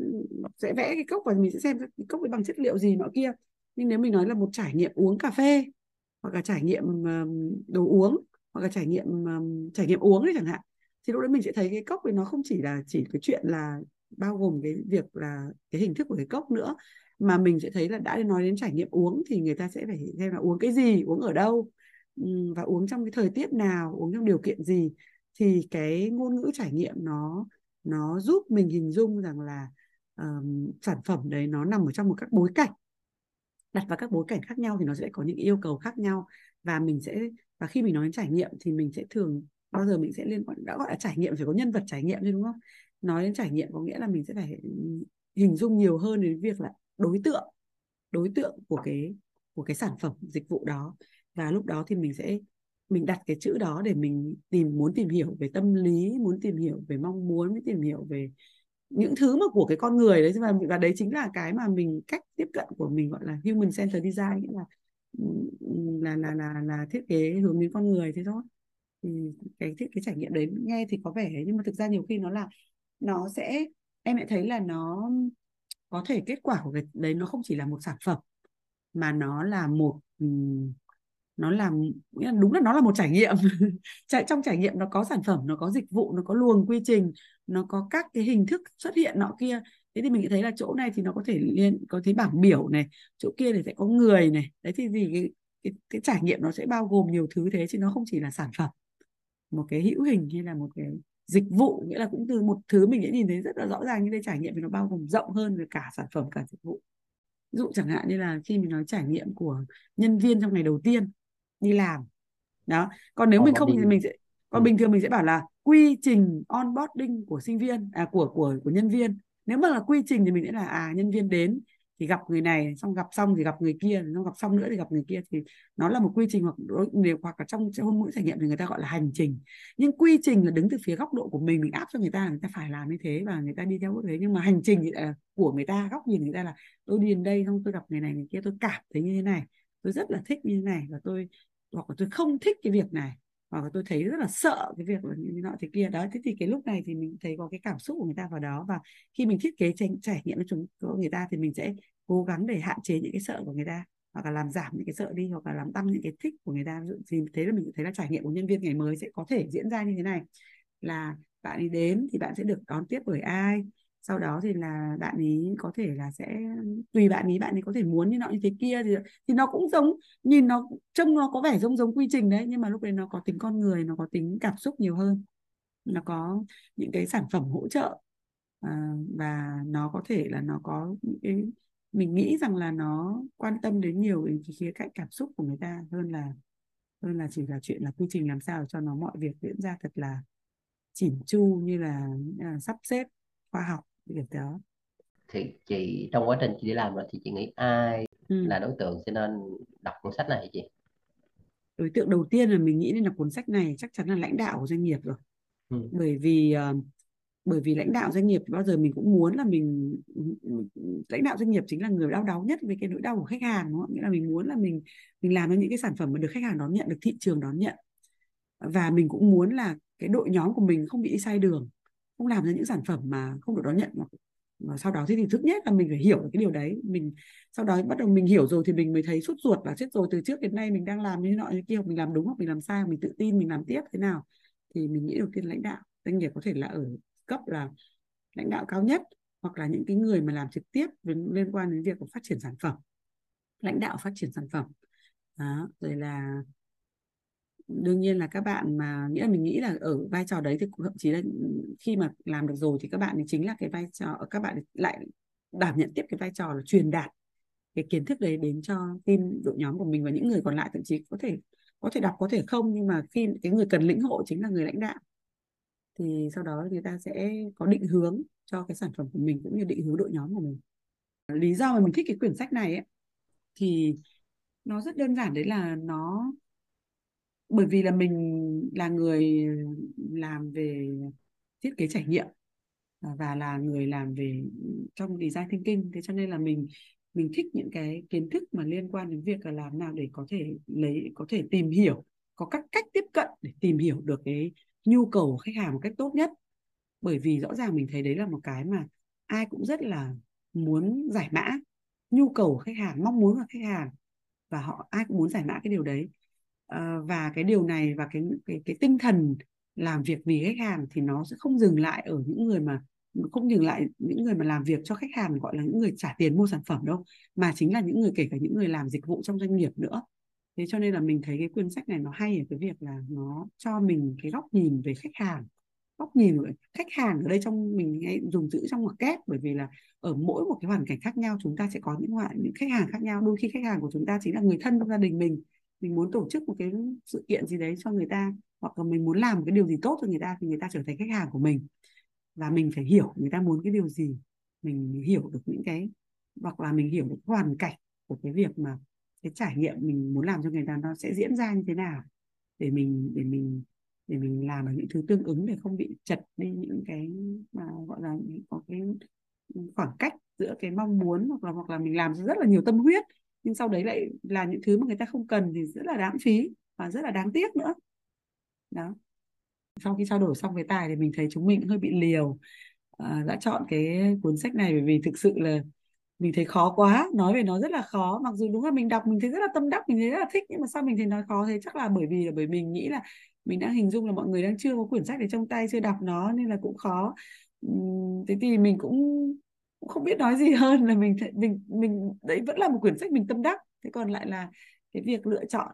sẽ vẽ cái cốc và mình sẽ xem cái cốc ấy bằng chất liệu gì nọ kia nhưng nếu mình nói là một trải nghiệm uống cà phê hoặc là trải nghiệm đồ uống hoặc là trải nghiệm trải nghiệm uống đấy chẳng hạn thì lúc đấy mình sẽ thấy cái cốc ấy nó không chỉ là chỉ cái chuyện là bao gồm cái việc là cái hình thức của cái cốc nữa mà mình sẽ thấy là đã nói đến trải nghiệm uống thì người ta sẽ phải xem là uống cái gì uống ở đâu và uống trong cái thời tiết nào uống trong điều kiện gì. Thì cái ngôn ngữ trải nghiệm nó nó giúp mình hình dung rằng là um, sản phẩm đấy nó nằm ở trong một các bối cảnh đặt vào các bối cảnh khác nhau thì nó sẽ có những yêu cầu khác nhau. Và mình sẽ, và khi mình nói đến trải nghiệm thì mình sẽ thường, bao giờ mình sẽ liên quan, đã gọi là trải nghiệm, phải có nhân vật trải nghiệm thôi đúng không? Nói đến trải nghiệm có nghĩa là mình sẽ phải hình dung nhiều hơn đến việc là đối tượng đối tượng của cái của cái sản phẩm, dịch vụ đó. Và lúc đó thì mình sẽ, mình đặt cái chữ đó để mình tìm, muốn tìm hiểu về tâm lý, muốn tìm hiểu về mong muốn muốn tìm hiểu về những thứ mà của cái con người đấy. Và và đấy chính là cái mà mình, cách tiếp cận của mình, gọi là, human centered design, nghĩa là là là là là thiết kế hướng đến con người thế thôi. Thì cái thiết kế trải nghiệm đấy nghe thì có vẻ, nhưng mà thực ra nhiều khi nó là, nó sẽ, em lại thấy là nó có thể kết quả của cái đấy nó không chỉ là một sản phẩm, mà nó là một nó là đúng là nó là một trải nghiệm. Trong trải nghiệm nó có sản phẩm, nó có dịch vụ, nó có luồng quy trình nó có các cái hình thức xuất hiện nọ kia. Thế thì mình thấy là chỗ này thì nó có thể liên có thấy bảng biểu này chỗ kia thì sẽ có người này. Đấy thì gì cái, cái, cái trải nghiệm nó sẽ bao gồm nhiều thứ thế chứ nó không chỉ là sản phẩm. Một cái hữu hình hay là một cái dịch vụ nghĩa là cũng từ một thứ mình đã nhìn thấy rất là rõ ràng như đây trải nghiệm thì nó bao gồm rộng hơn về cả sản phẩm cả dịch vụ. Ví dụ chẳng hạn như là khi mình nói trải nghiệm của nhân viên trong ngày đầu tiên đi làm. Đó còn nếu mình không thì mình sẽ còn ừ. bình thường mình sẽ bảo là quy trình onboarding của sinh viên à của của của nhân viên. Nếu mà là quy trình thì mình sẽ là à nhân viên đến thì gặp người này xong gặp xong thì gặp người kia xong gặp xong nữa thì gặp người kia. Thì nó là một quy trình hoặc nếu hoặc là trong trong mỗi trải nghiệm thì người ta gọi là hành trình. Nhưng quy trình là đứng từ phía góc độ của mình mình áp cho người ta người ta phải làm như thế và người ta đi theo bước thế nhưng mà hành trình thì là của người ta góc nhìn người ta là tôi đi đến đây xong tôi gặp người này người kia tôi cảm thấy như thế này tôi rất là thích như thế này và tôi hoặc là tôi không thích cái việc này hoặc là tôi thấy rất là sợ cái việc là như thế nọ thế kia. Đó thế thì cái lúc này thì mình thấy có cái cảm xúc của người ta vào đó. Và khi mình thiết kế trải, trải nghiệm cho chúng của người ta thì mình sẽ cố gắng để hạn chế những cái sợ của người ta hoặc là làm giảm những cái sợ đi hoặc là làm tăng những cái thích của người ta. Thì thế là mình thấy là trải nghiệm của nhân viên ngày mới sẽ có thể diễn ra như thế này. Là bạn đi đến thì bạn sẽ được đón tiếp bởi ai? Sau đó thì là bạn ấy có thể là sẽ tùy bạn ấy bạn ấy có thể muốn như nọ như thế kia thì thì nó cũng giống nhìn nó trông nó có vẻ giống giống quy trình đấy nhưng mà lúc đấy nó có tính con người nó có tính cảm xúc nhiều hơn. Nó có những cái sản phẩm hỗ trợ à, và nó có thể là nó có những cái mình nghĩ rằng là nó quan tâm đến nhiều đến cái khía cạnh cảm xúc của người ta hơn là hơn là chỉ là chuyện là quy trình làm sao cho nó mọi việc diễn ra thật là chỉn chu như là, như là sắp xếp khoa học việc đó thì chị trong quá trình chị đi làm rồi thì chị nghĩ ai ừ. là đối tượng cho nên đọc cuốn sách này chị đối tượng đầu tiên là mình nghĩ nên là cuốn sách này chắc chắn là lãnh đạo của doanh nghiệp rồi ừ. bởi vì uh, bởi vì lãnh đạo doanh nghiệp bao giờ mình cũng muốn là mình lãnh đạo doanh nghiệp chính là người đau đáu nhất về cái nỗi đau của khách hàng đúng không? nghĩa là mình muốn là mình mình làm ra những cái sản phẩm mà được khách hàng đón nhận được thị trường đón nhận và mình cũng muốn là cái đội nhóm của mình không bị sai đường không làm ra những sản phẩm mà không được đón nhận mà sau đó thì thứ nhất là mình phải hiểu cái điều đấy. Mình, sau đó bắt đầu mình hiểu rồi thì mình mới thấy sốt ruột và chết rồi, từ trước đến nay mình đang làm như thế nọ như kia, mình làm đúng hoặc mình làm sai mình tự tin mình làm tiếp thế nào thì mình nghĩ đầu tiên lãnh đạo doanh nghiệp có thể là ở cấp là lãnh đạo cao nhất hoặc là những cái người mà làm trực tiếp liên quan đến việc của phát triển sản phẩm, lãnh đạo phát triển sản phẩm. Đó, rồi là đương nhiên là các bạn mà nghĩa là mình nghĩ là ở vai trò đấy thì thậm chí là ừ, khi mà làm được rồi thì các bạn thì chính là cái vai trò các bạn lại đảm nhận tiếp cái vai trò là truyền đạt cái kiến thức đấy đến cho team đội nhóm của mình và những người còn lại thậm chí có thể có thể đọc có thể không nhưng mà khi cái người cần lĩnh hộ chính là người lãnh đạo. Thì sau đó người ta sẽ có định hướng cho cái sản phẩm của mình cũng như định hướng đội nhóm của mình. Lý do mà mình thích cái quyển sách này ấy, thì nó rất đơn giản đấy là nó bởi vì là mình là người làm về thiết kế trải nghiệm à, và là người làm về trong design thinking. Thế cho nên là mình mình thích những cái kiến thức mà liên quan đến việc là làm nào để có thể lấy, có thể tìm hiểu, có các cách tiếp cận để tìm hiểu được cái nhu cầu của khách hàng một cách tốt nhất. Bởi vì rõ ràng mình thấy đấy là một cái mà ai cũng rất là muốn giải mã nhu cầu của khách hàng, mong muốn của khách hàng, và họ, ai cũng muốn giải mã cái điều đấy. Ờ, và cái điều này và cái cái cái tinh thần làm việc vì khách hàng thì nó sẽ không dừng lại ở những người mà, không dừng lại những người mà làm việc cho khách hàng, gọi là những người trả tiền mua sản phẩm đâu, mà chính là những người, kể cả những người làm dịch vụ trong doanh nghiệp nữa. Thế cho nên là mình thấy cái quyển sách này nó hay ở cái việc là nó cho mình cái góc nhìn về khách hàng. Góc nhìn về khách hàng ở đây trong, mình hay dùng chữ trong ngoặc kép, bởi vì là ở mỗi một cái hoàn cảnh khác nhau, chúng ta sẽ có những loại những khách hàng khác nhau. Đôi khi khách hàng của chúng ta chính là người thân trong gia đình mình mình muốn tổ chức một cái sự kiện gì đấy cho người ta, hoặc là mình muốn làm một cái điều gì tốt cho người ta thì người ta trở thành khách hàng của mình. Và mình phải hiểu người ta muốn cái điều gì, mình hiểu được những cái, hoặc là mình hiểu được hoàn cảnh của cái việc mà cái trải nghiệm mình muốn làm cho người ta nó sẽ diễn ra như thế nào để mình để mình để mình làm được những thứ tương ứng để không bị chật đi những cái mà gọi là có cái khoảng cách giữa cái mong muốn hoặc là hoặc là mình làm rất là nhiều tâm huyết nhưng sau đấy lại là những thứ mà người ta không cần thì rất là đáng phí và rất là đáng tiếc nữa. Đó. Sau khi trao đổi xong với tài thì mình thấy chúng mình hơi bị liều à, đã chọn cái cuốn sách này bởi vì thực sự là mình thấy khó quá. Nói về nó rất là khó mặc dù đúng là mình đọc mình thấy rất là tâm đắc mình thấy rất là thích nhưng mà sao mình thấy nó khó thế? Chắc là bởi vì là bởi mình nghĩ là mình đã hình dung là mọi người đang chưa có quyển sách để trong tay chưa đọc nó nên là cũng khó. Thế thì mình cũng cũng không biết nói gì hơn là mình mình mình đấy vẫn là một quyển sách mình tâm đắc. Thế còn lại là cái việc lựa chọn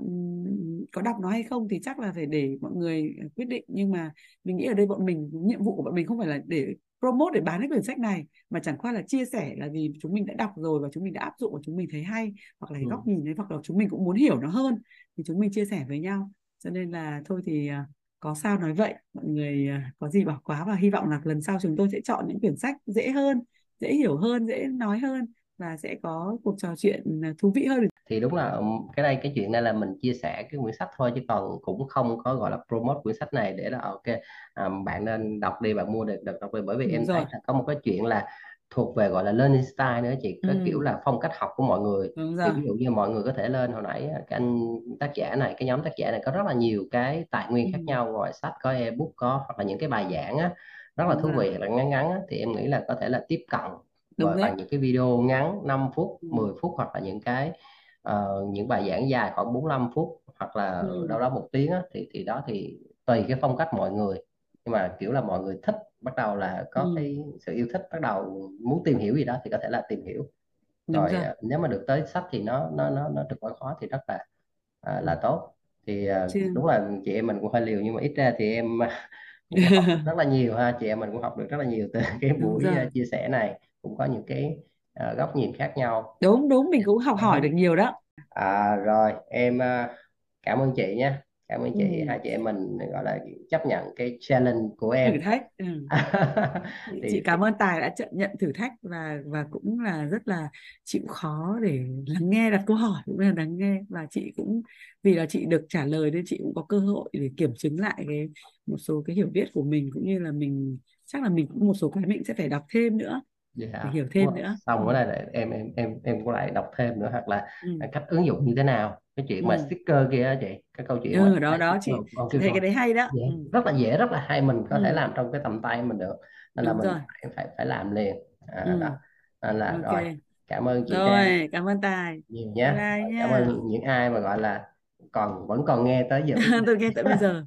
có đọc nó hay không thì chắc là phải để mọi người quyết định. Nhưng mà mình nghĩ ở đây bọn mình nhiệm vụ của bọn mình không phải là để promote để bán cái quyển sách này mà chẳng qua là chia sẻ là vì chúng mình đã đọc rồi và chúng mình đã áp dụng và chúng mình thấy hay hoặc là cái ừ. góc nhìn đấy hoặc là chúng mình cũng muốn hiểu nó hơn thì chúng mình chia sẻ với nhau. Cho nên là thôi thì à, có sao nói vậy. Mọi người à, có gì bỏ quá và hy vọng là lần sau chúng tôi sẽ chọn những quyển sách dễ hơn dễ hiểu hơn dễ nói hơn và sẽ có cuộc trò chuyện à, thú vị hơn thì đúng là cái đây cái chuyện này là mình chia sẻ cái quyển sách thôi chứ còn cũng không có gọi là promote quyển sách này để là ok à, bạn nên đọc đi bạn mua được được đọc đi bởi vì đúng em rồi. thấy là có một cái chuyện là thuộc về gọi là learning style nữa chị cái ừ. kiểu là phong cách học của mọi người thì ví dụ như mọi người có thể lên hồi nãy cái anh tác giả này cái nhóm tác giả này có rất là nhiều cái tài nguyên ừ. khác nhau ngoài sách có ebook có hoặc là những cái bài giảng á rất là thú vị là ngắn ngắn á, thì em nghĩ là có thể là tiếp cận Đúng bằng những cái video ngắn 5 phút 10 phút hoặc là những cái uh, những bài giảng dài khoảng 45 phút hoặc là ừ. đâu đó một tiếng á, thì thì đó thì tùy cái phong cách mọi người nhưng mà kiểu là mọi người thích bắt đầu là có ừ. cái sự yêu thích bắt đầu muốn tìm hiểu gì đó thì có thể là tìm hiểu Đúng rồi, rồi. Ờ, nếu mà được tới sách thì nó nó nó nó được gọi khó thì rất là uh, là tốt thì uh, đúng là chị em mình cũng hơi liều nhưng mà ít ra thì em cũng học rất là nhiều ha chị em mình cũng học được rất là nhiều từ cái buổi chia sẻ này cũng có những cái uh, góc nhìn khác nhau. Đúng đúng mình cũng học hỏi được nhiều đó. À, rồi em uh, cảm ơn chị nhé cảm ơn chị ừ. hai chị em mình gọi là chấp nhận cái challenge của em thử thách ừ. thì... chị cảm ơn tài đã nhận thử thách và và cũng là rất là chịu khó để lắng nghe đặt câu hỏi cũng là lắng nghe và chị cũng vì là chị được trả lời nên chị cũng có cơ hội để kiểm chứng lại cái một số cái hiểu biết của mình cũng như là mình chắc là mình cũng một số cái mình sẽ phải đọc thêm nữa yeah. để hiểu thêm nữa xong cái này em em em em có lại đọc thêm nữa hoặc là ừ. cách ứng dụng như thế nào cái chuyện ừ. mà sticker kia á chị cái câu chuyện ừ, đó đó chị thấy cái đấy hay đó dễ, ừ. rất là dễ rất là hay mình có ừ. thể làm trong cái tầm tay mình được nên Đúng là mình rồi. phải, phải phải làm liền à, ừ. đó nên là okay. rồi cảm ơn chị rồi Trang. cảm ơn tài nhiều nhé cảm ơn những ai mà gọi là còn vẫn còn nghe tới giờ tôi nghe tới bây giờ